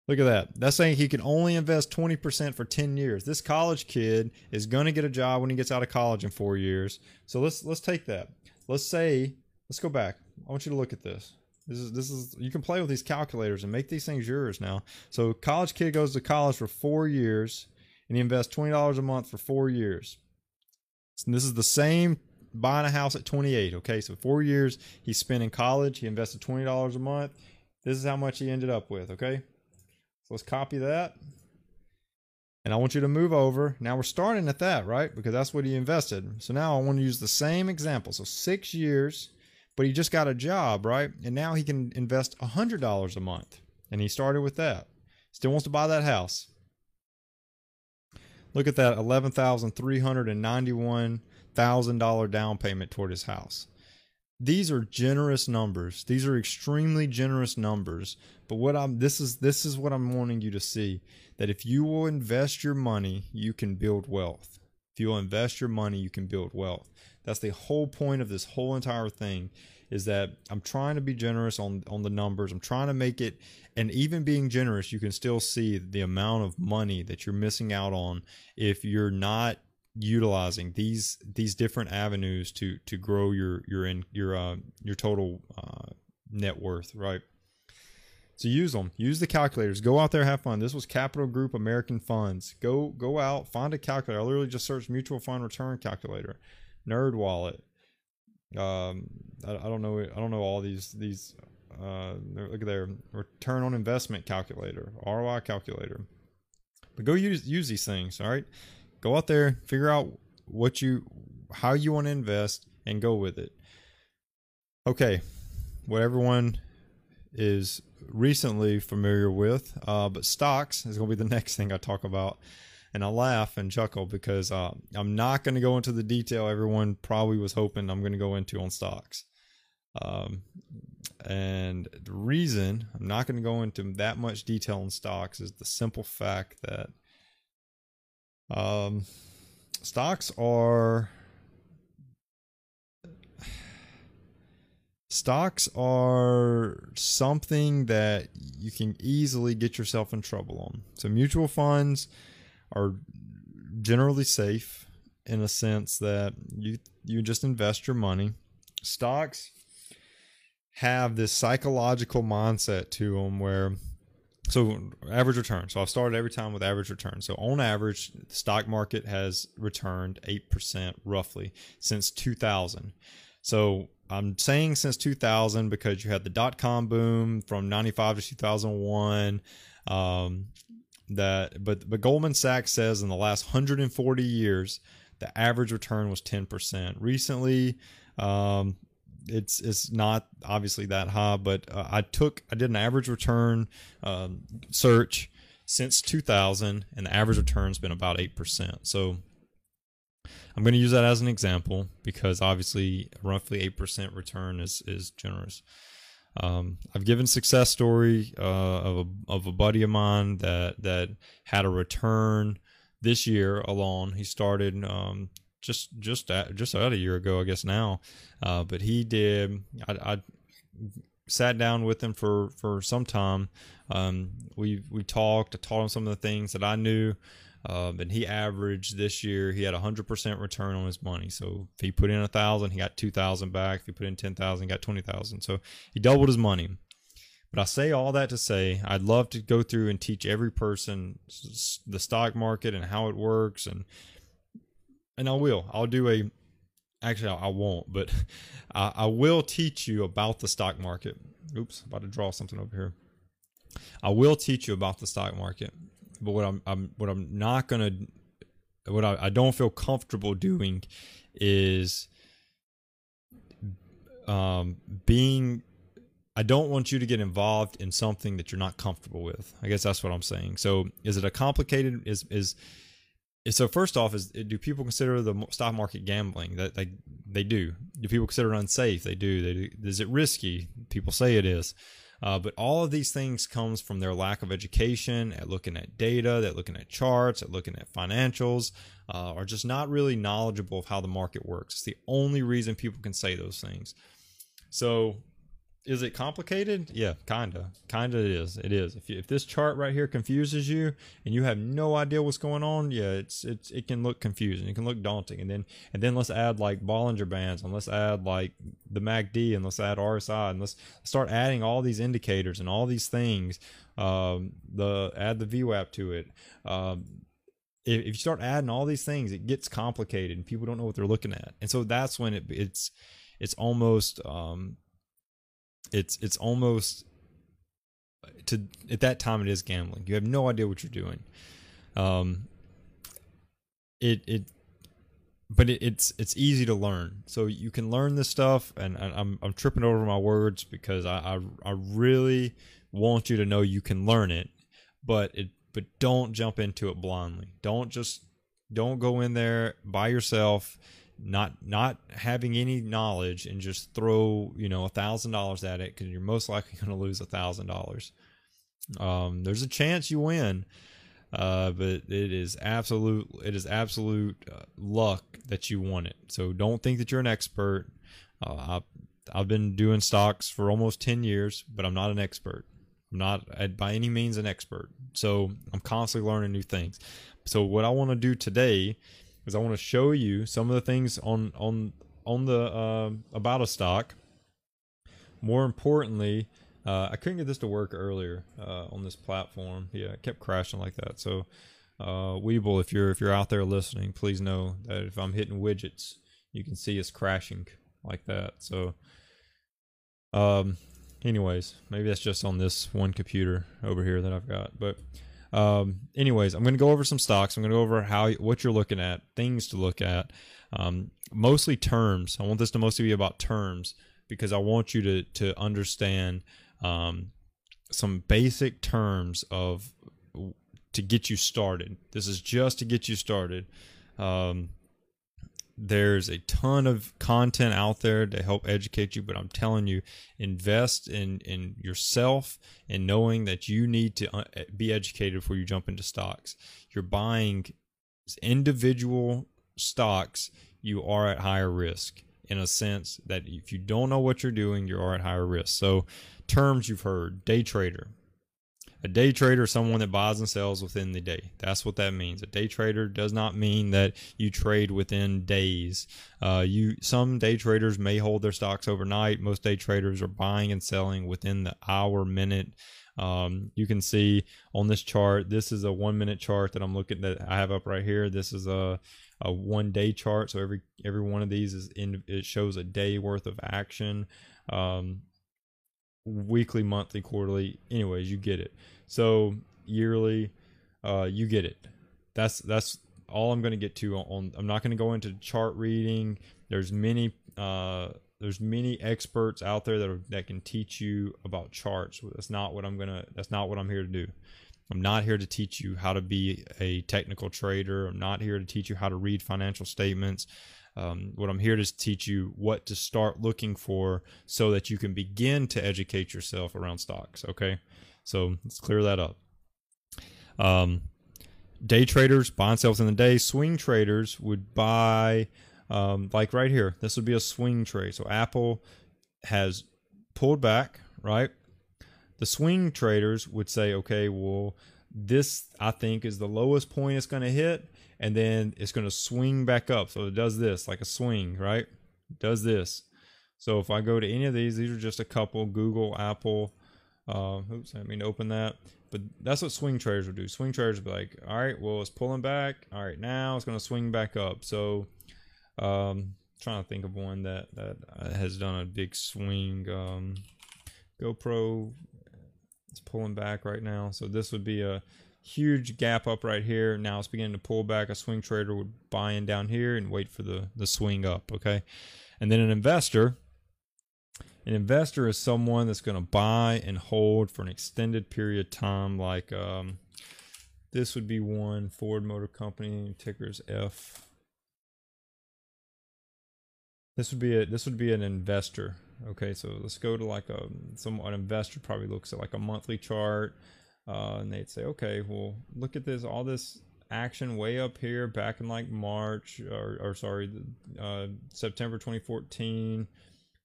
Look at that. That's saying he can only invest 20% for 10 years. This college kid is going to get a job when he gets out of college in 4 years. So let's let's take that. Let's say let's go back. I want you to look at this. This is this is you can play with these calculators and make these things yours now. So college kid goes to college for 4 years and he invests $20 a month for 4 years. And this is the same buying a house at 28, okay? So 4 years he spent in college, he invested $20 a month. This is how much he ended up with, okay? So let's copy that. And I want you to move over. Now we're starting at that, right? Because that's what he invested. So now I want to use the same example. So six years, but he just got a job, right? And now he can invest $100 a month. And he started with that. Still wants to buy that house. Look at that $11,391,000 down payment toward his house these are generous numbers. These are extremely generous numbers. But what I'm this is this is what I'm wanting you to see that if you will invest your money, you can build wealth. If you will invest your money, you can build wealth. That's the whole point of this whole entire thing is that I'm trying to be generous on on the numbers. I'm trying to make it and even being generous, you can still see the amount of money that you're missing out on if you're not utilizing these these different avenues to to grow your your in your uh, your total uh, net worth, right? So use them. Use the calculators. Go out there, have fun. This was Capital Group American Funds. Go go out, find a calculator. I literally just searched mutual fund return calculator, Nerd Wallet. Um, I, I don't know. I don't know all these these. Uh, look at their return on investment calculator, ROI calculator. But go use use these things. All right go out there, figure out what you how you want to invest and go with it. Okay, what everyone is recently familiar with, uh, but stocks is going to be the next thing I talk about. And I laugh and chuckle because uh, I'm not going to go into the detail everyone probably was hoping I'm going to go into on stocks. Um, and the reason I'm not going to go into that much detail on stocks is the simple fact that um, stocks are stocks are something that you can easily get yourself in trouble on. So mutual funds are generally safe in a sense that you you just invest your money. Stocks have this psychological mindset to them where so average return. So I've started every time with average return. So on average, the stock market has returned 8% roughly since 2000. So I'm saying since 2000 because you had the dot com boom from 95 to 2001. Um, that but but Goldman Sachs says in the last 140 years the average return was 10%. Recently, um, it's it's not obviously that high, but uh, I took I did an average return um, search since 2000, and the average return's been about eight percent. So I'm going to use that as an example because obviously roughly eight percent return is is generous. Um, I've given success story uh, of a of a buddy of mine that that had a return this year alone. He started um, just just at, just about a year ago, I guess now. Uh, but he did. I, I, sat down with him for for some time. Um, we we talked. I taught him some of the things that I knew. Um, and he averaged this year. He had a hundred percent return on his money. So if he put in a thousand, he got two thousand back. If he put in ten thousand, he got twenty thousand. So he doubled his money. But I say all that to say, I'd love to go through and teach every person the stock market and how it works and and I will. I'll do a. Actually, I won't, but I, I will teach you about the stock market. Oops, about to draw something over here. I will teach you about the stock market, but what I'm, I'm what I'm not gonna, what I, I don't feel comfortable doing, is um, being I don't want you to get involved in something that you're not comfortable with. I guess that's what I'm saying. So, is it a complicated? Is is so first off is do people consider the stock market gambling that they they do do people consider it unsafe they do they do. is it risky people say it is uh, but all of these things comes from their lack of education at looking at data at looking at charts at looking at financials uh, are just not really knowledgeable of how the market works. It's the only reason people can say those things. So is it complicated? Yeah, kinda, kinda. It is. It is. If you, if this chart right here confuses you and you have no idea what's going on, yeah, it's it's it can look confusing. It can look daunting. And then and then let's add like Bollinger Bands and let's add like the MACD and let's add RSI and let's start adding all these indicators and all these things. Um, the add the VWAP to it. Um, if, you start adding all these things, it gets complicated and people don't know what they're looking at. And so that's when it it's it's almost um it's it's almost to at that time it is gambling. You have no idea what you're doing. Um, it it, but it, it's it's easy to learn. So you can learn this stuff, and, and I'm I'm tripping over my words because I, I I really want you to know you can learn it, but it but don't jump into it blindly. Don't just don't go in there by yourself not not having any knowledge and just throw you know a thousand dollars at it because you're most likely going to lose a thousand dollars. Um there's a chance you win uh but it is absolute it is absolute uh, luck that you won it. So don't think that you're an expert. Uh, I've, I've been doing stocks for almost 10 years but i'm not an expert. I'm not by any means an expert. So i'm constantly learning new things. So what i want to do today is I want to show you some of the things on on on the uh, about a stock. More importantly, uh, I couldn't get this to work earlier uh, on this platform. Yeah, it kept crashing like that. So, uh, Webull, if you're if you're out there listening, please know that if I'm hitting widgets, you can see us crashing like that. So, um, anyways, maybe that's just on this one computer over here that I've got, but. Um, anyways, I'm going to go over some stocks. I'm going to go over how what you're looking at, things to look at, um, mostly terms. I want this to mostly be about terms because I want you to to understand um, some basic terms of to get you started. This is just to get you started. Um, there's a ton of content out there to help educate you but i'm telling you invest in in yourself and knowing that you need to uh, be educated before you jump into stocks. You're buying individual stocks you are at higher risk in a sense that if you don't know what you're doing you are at higher risk. So terms you've heard day trader a day trader is someone that buys and sells within the day. That's what that means. A day trader does not mean that you trade within days. Uh, you some day traders may hold their stocks overnight. Most day traders are buying and selling within the hour, minute. Um, you can see on this chart. This is a one minute chart that I'm looking that I have up right here. This is a a one day chart. So every every one of these is in it shows a day worth of action. Um, weekly, monthly, quarterly. Anyways, you get it. So yearly, uh, you get it. That's that's all I'm going to get to on. I'm not going to go into chart reading. There's many uh, there's many experts out there that are, that can teach you about charts. That's not what I'm gonna. That's not what I'm here to do. I'm not here to teach you how to be a technical trader. I'm not here to teach you how to read financial statements. Um, what I'm here to teach you what to start looking for so that you can begin to educate yourself around stocks. Okay, so let's clear that up. Um, day traders buy and sell within the day. Swing traders would buy, um, like right here. This would be a swing trade. So Apple has pulled back, right? The swing traders would say, okay, well, this I think is the lowest point it's going to hit and then it's going to swing back up. So it does this like a swing, right? It does this. So if I go to any of these, these are just a couple Google, Apple. Uh, oops, I mean open that. But that's what swing traders would do. Swing traders would be like, all right, well, it's pulling back. All right, now it's going to swing back up. So, um, trying to think of one that that has done a big swing. Um, GoPro, it's pulling back right now. So this would be a huge gap up right here. Now it's beginning to pull back. A swing trader would buy in down here and wait for the, the swing up, okay? And then an investor, an investor is someone that's going to buy and hold for an extended period of time, like um, this would be one Ford Motor Company, tickers F. This would be a this would be an investor. Okay, so let's go to like a some an investor probably looks at like a monthly chart uh, and they'd say, okay, well, look at this, all this action way up here back in like March or, or sorry, uh, September 2014.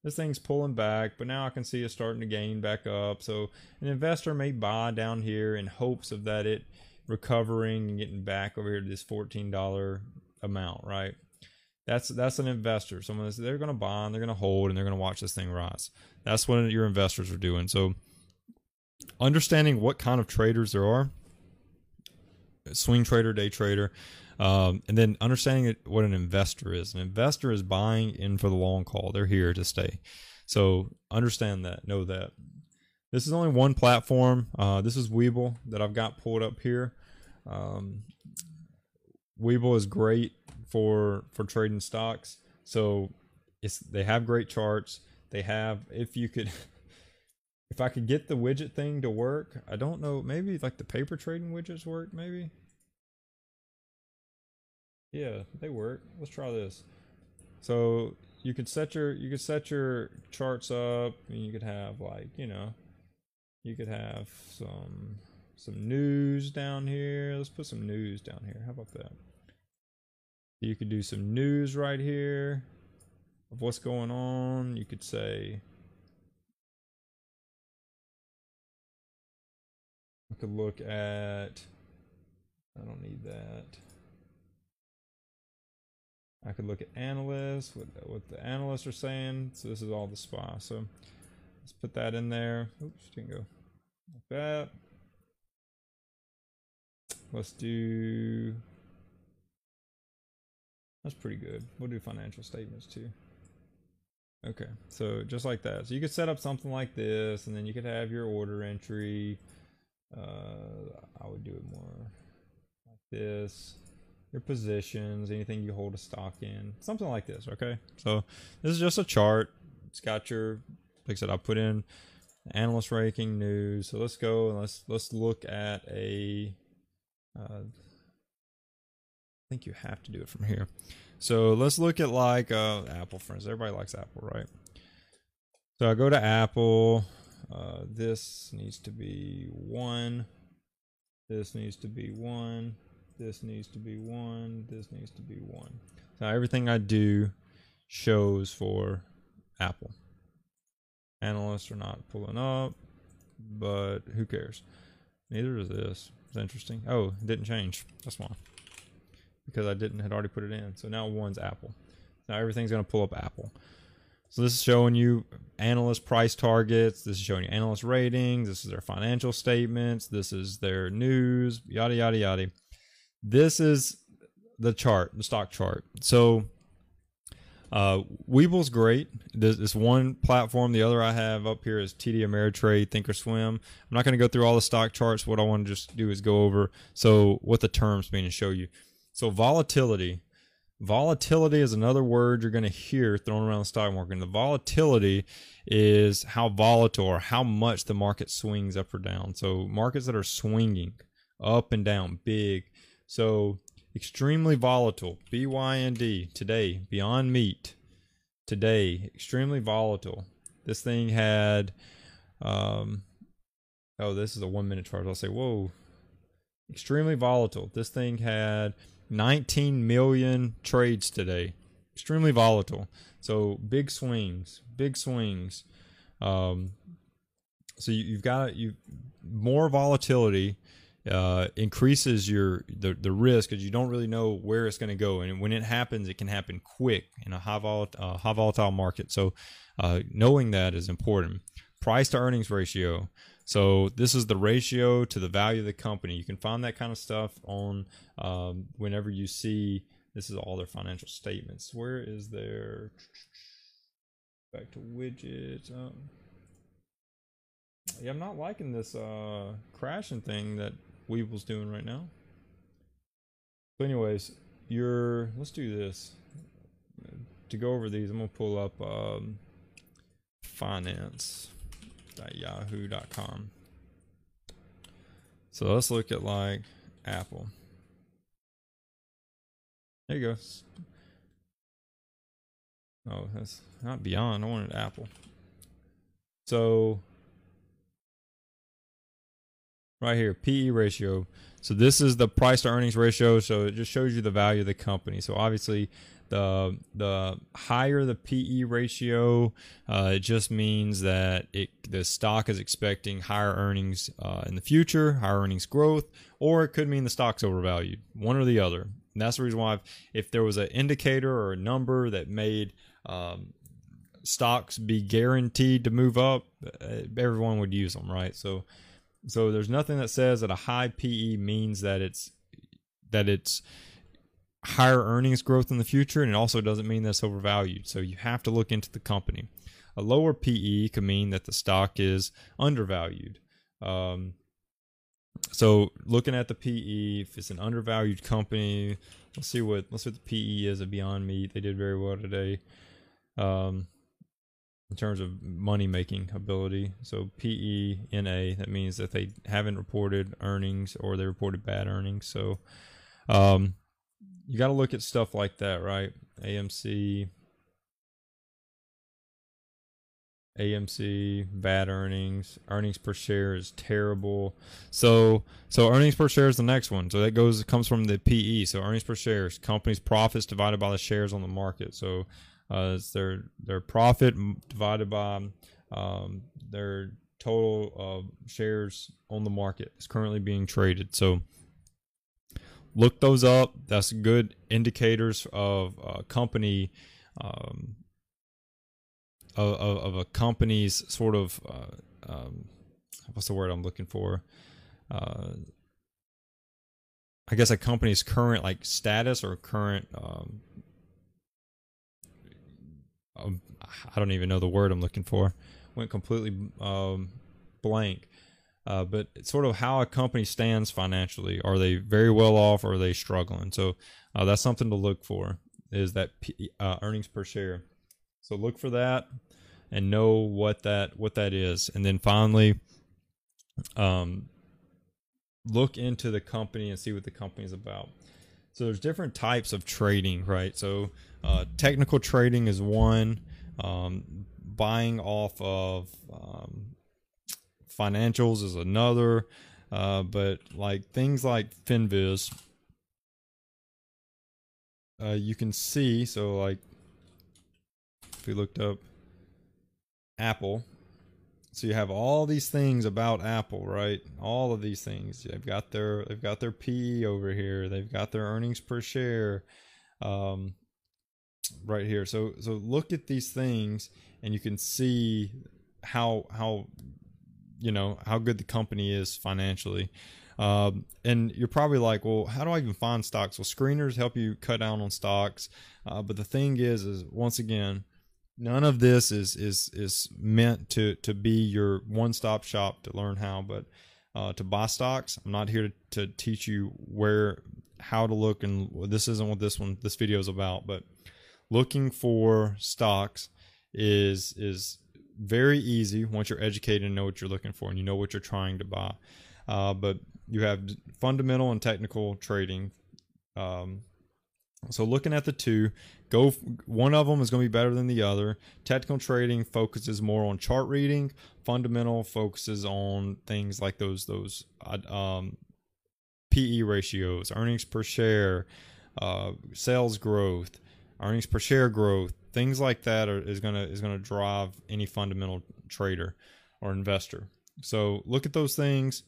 this thing's pulling back, but now I can see it starting to gain back up. So an investor may buy down here in hopes of that it recovering and getting back over here to this $14 amount, right? That's that's an investor. Someone that's they're going to buy and they're going to hold and they're going to watch this thing rise. That's what your investors are doing. So understanding what kind of traders there are, swing trader, day trader, um, and then understanding what an investor is. An investor is buying in for the long call, They're here to stay. So understand that. Know that. This is only one platform. Uh, this is Webull that I've got pulled up here. Um, Webull is great for for trading stocks. So it's they have great charts. They have if you could if I could get the widget thing to work, I don't know, maybe like the paper trading widgets work maybe. Yeah, they work. Let's try this. So you could set your you could set your charts up and you could have like, you know, you could have some some news down here. Let's put some news down here. How about that? You could do some news right here of what's going on. You could say could look at I don't need that. I could look at analysts, what, what the analysts are saying. So this is all the SPY. So let's put that in there. Oops, didn't go like that. Let's do. That's pretty good. We'll do financial statements too. Okay, so just like that. So you could set up something like this, and then you could have your order entry. Uh, I would do it more like this. Your positions, anything you hold a stock in, something like this. Okay, so this is just a chart. It's got your, like I said, I put in analyst ranking news. So let's go and let's let's look at a. Uh, I think you have to do it from here. So let's look at like uh, Apple, friends. Everybody likes Apple, right? So I go to Apple. Uh, this needs to be one. This needs to be one. This needs to be one. This needs to be one. So everything I do shows for Apple. Analysts are not pulling up, but who cares? Neither is this. It's interesting. Oh, it didn't change. That's why. Because I didn't had already put it in. So now one's Apple. Now everything's to pull up Apple. So this is showing you analyst price targets. This is showing you analyst ratings. This is their financial statements. This is their news. Yada yada yada. This is the chart, the stock chart. So uh, Webull's great. This, this one platform. The other I have up here is TD Ameritrade, Thinkorswim. I'm not going to go through all the stock charts. What I want to just do is go over so what the terms mean and show you. So volatility Volatility is another word you're going to hear thrown around the stock market. And the volatility is how volatile or how much the market swings up or down. So markets that are swinging up and down, big. So extremely volatile. BYND today, Beyond Meat today, extremely volatile. This thing had, um, oh, this is a one minute chart. I'll say, whoa, extremely volatile. This thing had 19 million trades today. Extremely volatile. So big swings, big swings. Um, so you, have got you more volatility uh, increases your the, the risk because you don't really know where it's going to go, and when it happens, it can happen quick in a high volatile uh, high volatile market. So uh, knowing that is important. Price to earnings ratio. So this is the ratio to the value of the company. You can find that kind of stuff on um, whenever you see this is all their financial statements. Where is their back to widgets? Um, yeah, I'm not liking this uh, crashing thing that Webull's doing right now. So, anyways, you're let's do this to go over these. I'm gonna pull up um, finance yahoo.com. So let's look at like Apple. There you go. Oh, that's not beyond. I wanted Apple. So right here, PE ratio. So this is the price to earnings ratio. So it just shows you the value of the company. So obviously, the the higher the PE ratio, uh, it just means that it the stock is expecting higher earnings uh, in the future, higher earnings growth, or it could mean the stock's overvalued. One or the other. And that's the reason why, if, there was an indicator or a number that made um, stocks be guaranteed to move up, uh, everyone would use them, right? So so there's nothing that says that a high PE means that it's that it's higher earnings growth in the future, and it also doesn't mean that it's overvalued. So you have to look into the company. A lower PE could mean that the stock is undervalued. Um, so looking at the PE, if it's an undervalued company, let's see what let's see what the PE is of Beyond Meat. They did very well today. Um, in terms of money making ability. So PENA, that means that they haven't reported earnings or they reported bad earnings. So um, you got to look at stuff like that, right? AMC, AMC, bad earnings, earnings per share is terrible. So, so earnings per share is the next one. So that goes comes from the PE. So earnings per share, is company's profits divided by the shares on the market. So uh, it's their their profit divided by um, their total of shares on the market is currently being traded. So look those up. That's good indicators of a company. Um, of, of, a company's sort of uh, um, what's the word I'm looking for? Uh, I guess a company's current like status or current um, um, I don't even know the word I'm looking for. Went completely um, blank. Uh, but it's sort of how a company stands financially. Are they very well off or are they struggling? So uh, that's something to look for is that P, uh, earnings per share. So look for that and know what that what that is, and then finally, um, look into the company and see what the company is about. So there's different types of trading, right? So uh, technical trading is one. Um, buying off of um, financials is another. Uh, but like things like Finviz, uh, you can see. So like, if we looked up Apple, so you have all these things about Apple, right? All of these things. They've got their they've got their PE over here. They've got their earnings per share. Um, right here. So so look at these things and you can see how how you know how good the company is financially. Um, and you're probably like, well, how do I even find stocks? Well, screeners help you cut down on stocks. Uh, but the thing is, is once again, none of this is is is meant to to be your one stop shop to learn how, but uh, to buy stocks. I'm not here to, to teach you where how to look, and this isn't what this one this video is about. But looking for stocks is is very easy once you're educated and know what you're looking for and you know what you're trying to buy. Uh, but you have fundamental and technical trading. Um, so looking at the two, go one of them is going to be better than the other. Technical trading focuses more on chart reading. Fundamental focuses on things like those those uh, um, PE ratios, earnings per share, uh, sales growth, earnings per share growth, things like that are, is gonna is gonna drive any fundamental trader or investor. So look at those things.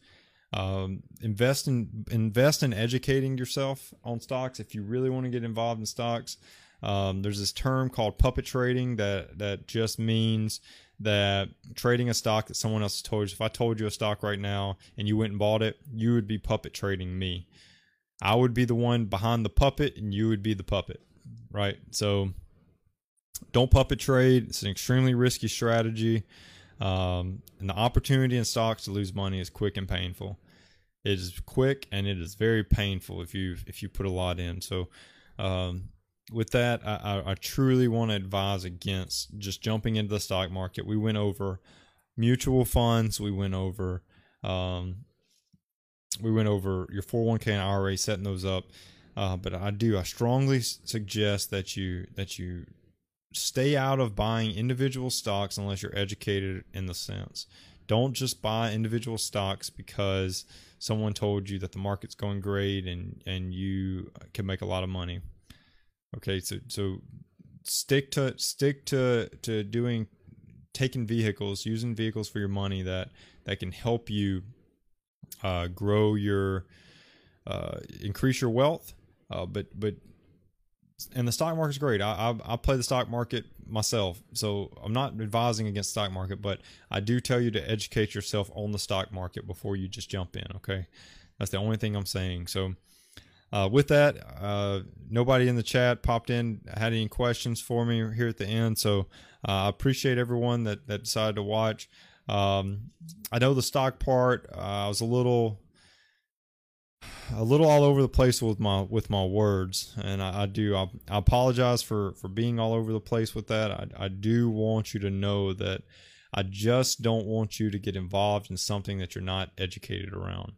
Um, invest in invest in educating yourself on stocks if you really want to get involved in stocks. Um, there's this term called puppet trading that that just means that trading a stock that someone else told you. If I told you a stock right now and you went and bought it, you would be puppet trading me. I would be the one behind the puppet, and you would be the puppet right? So don't puppet trade. It's an extremely risky strategy. Um, and the opportunity in stocks to lose money is quick and painful. It is quick and it is very painful if you if you put a lot in. So um, with that, I, I, I truly want to advise against just jumping into the stock market. We went over mutual funds. We went over um, we went over your 401k and IRA, setting those up. Uh, but I do I strongly suggest that you that you stay out of buying individual stocks unless you're educated in the sense. Don't just buy individual stocks because someone told you that the market's going great and and you can make a lot of money. Okay, so so stick to stick to to doing taking vehicles, using vehicles for your money that that can help you uh, grow your uh, increase your wealth. Uh, but but and the stock market's great. I, I, I play the stock market myself, so I'm not advising against stock market, but I do tell you to educate yourself on the stock market before you just jump in. Okay, that's the only thing I'm saying. So. Uh, with that, uh, nobody in the chat popped in had any questions for me here at the end. So uh, I appreciate everyone that, that decided to watch. Um, I know the stock part. Uh, I was a little a little all over the place with my with my words, and I, I do. I, I, apologize for for being all over the place with that. I, I do want you to know that I just don't want you to get involved in something that you're not educated around.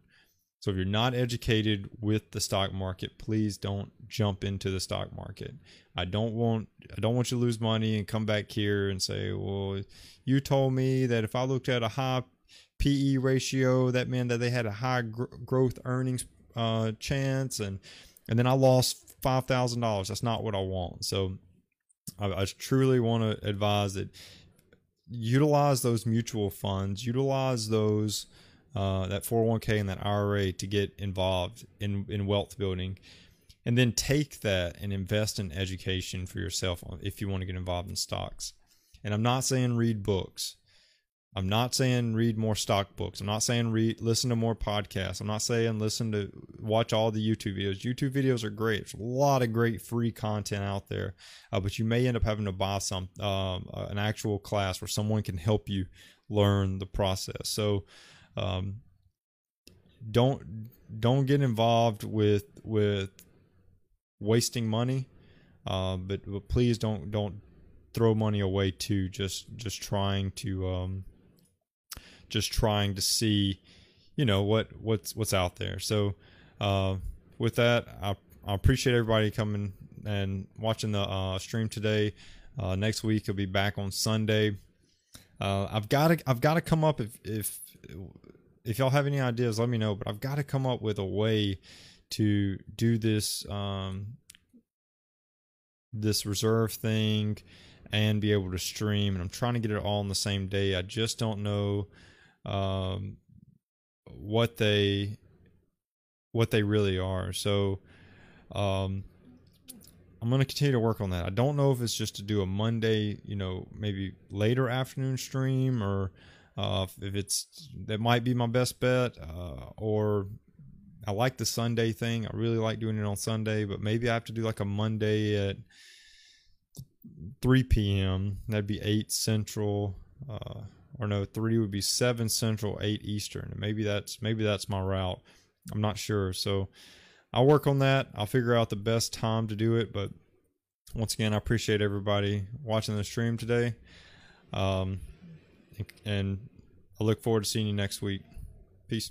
So if you're not educated with the stock market, please don't jump into the stock market. I don't want I don't want you to lose money and come back here and say, "Well, you told me that if I looked at a high PE ratio, that meant that they had a high gr- growth earnings uh, chance, and and then I lost five thousand dollars. That's not what I want. So I, I truly want to advise that utilize those mutual funds, utilize those uh, that 401k and that IRA to get involved in in wealth building. And then take that and invest in education for yourself if you want to get involved in stocks. And I'm not saying read books. I'm not saying read more stock books. I'm not saying read listen to more podcasts. I'm not saying listen to watch all the YouTube videos. YouTube videos are great. There's a lot of great free content out there, uh, but you may end up having to buy some um, uh, an actual class where someone can help you learn the process. So um, don't don't get involved with with wasting money. Uh, but, but please don't don't throw money away too. Just just trying to um, just trying to see, you know, what what's what's out there. So uh, with that, I, I appreciate everybody coming and watching the uh, stream today. Uh, next week I'll be back on Sunday. Uh, I've got to I've got to come up if if if y'all have any ideas, let me know. But I've got to come up with a way to do this um, this reserve thing and be able to stream. And I'm trying to get it all on the same day. I just don't know um, what they what they really are. So um, I'm going to continue to work on that. I don't know if it's just to do a Monday, you know, maybe later afternoon stream or uh, if it's that might be my best bet uh, or I like the Sunday thing. I really like doing it on Sunday, but maybe I have to do like a Monday at 3 p.m. That'd be 8 Central. Uh, or no, three would be seven central, eight eastern. Maybe that's maybe that's my route. I'm not sure. So I'll work on that. I'll figure out the best time to do it. But once again, I appreciate everybody watching the stream today. Um, and I look forward to seeing you next week. Peace.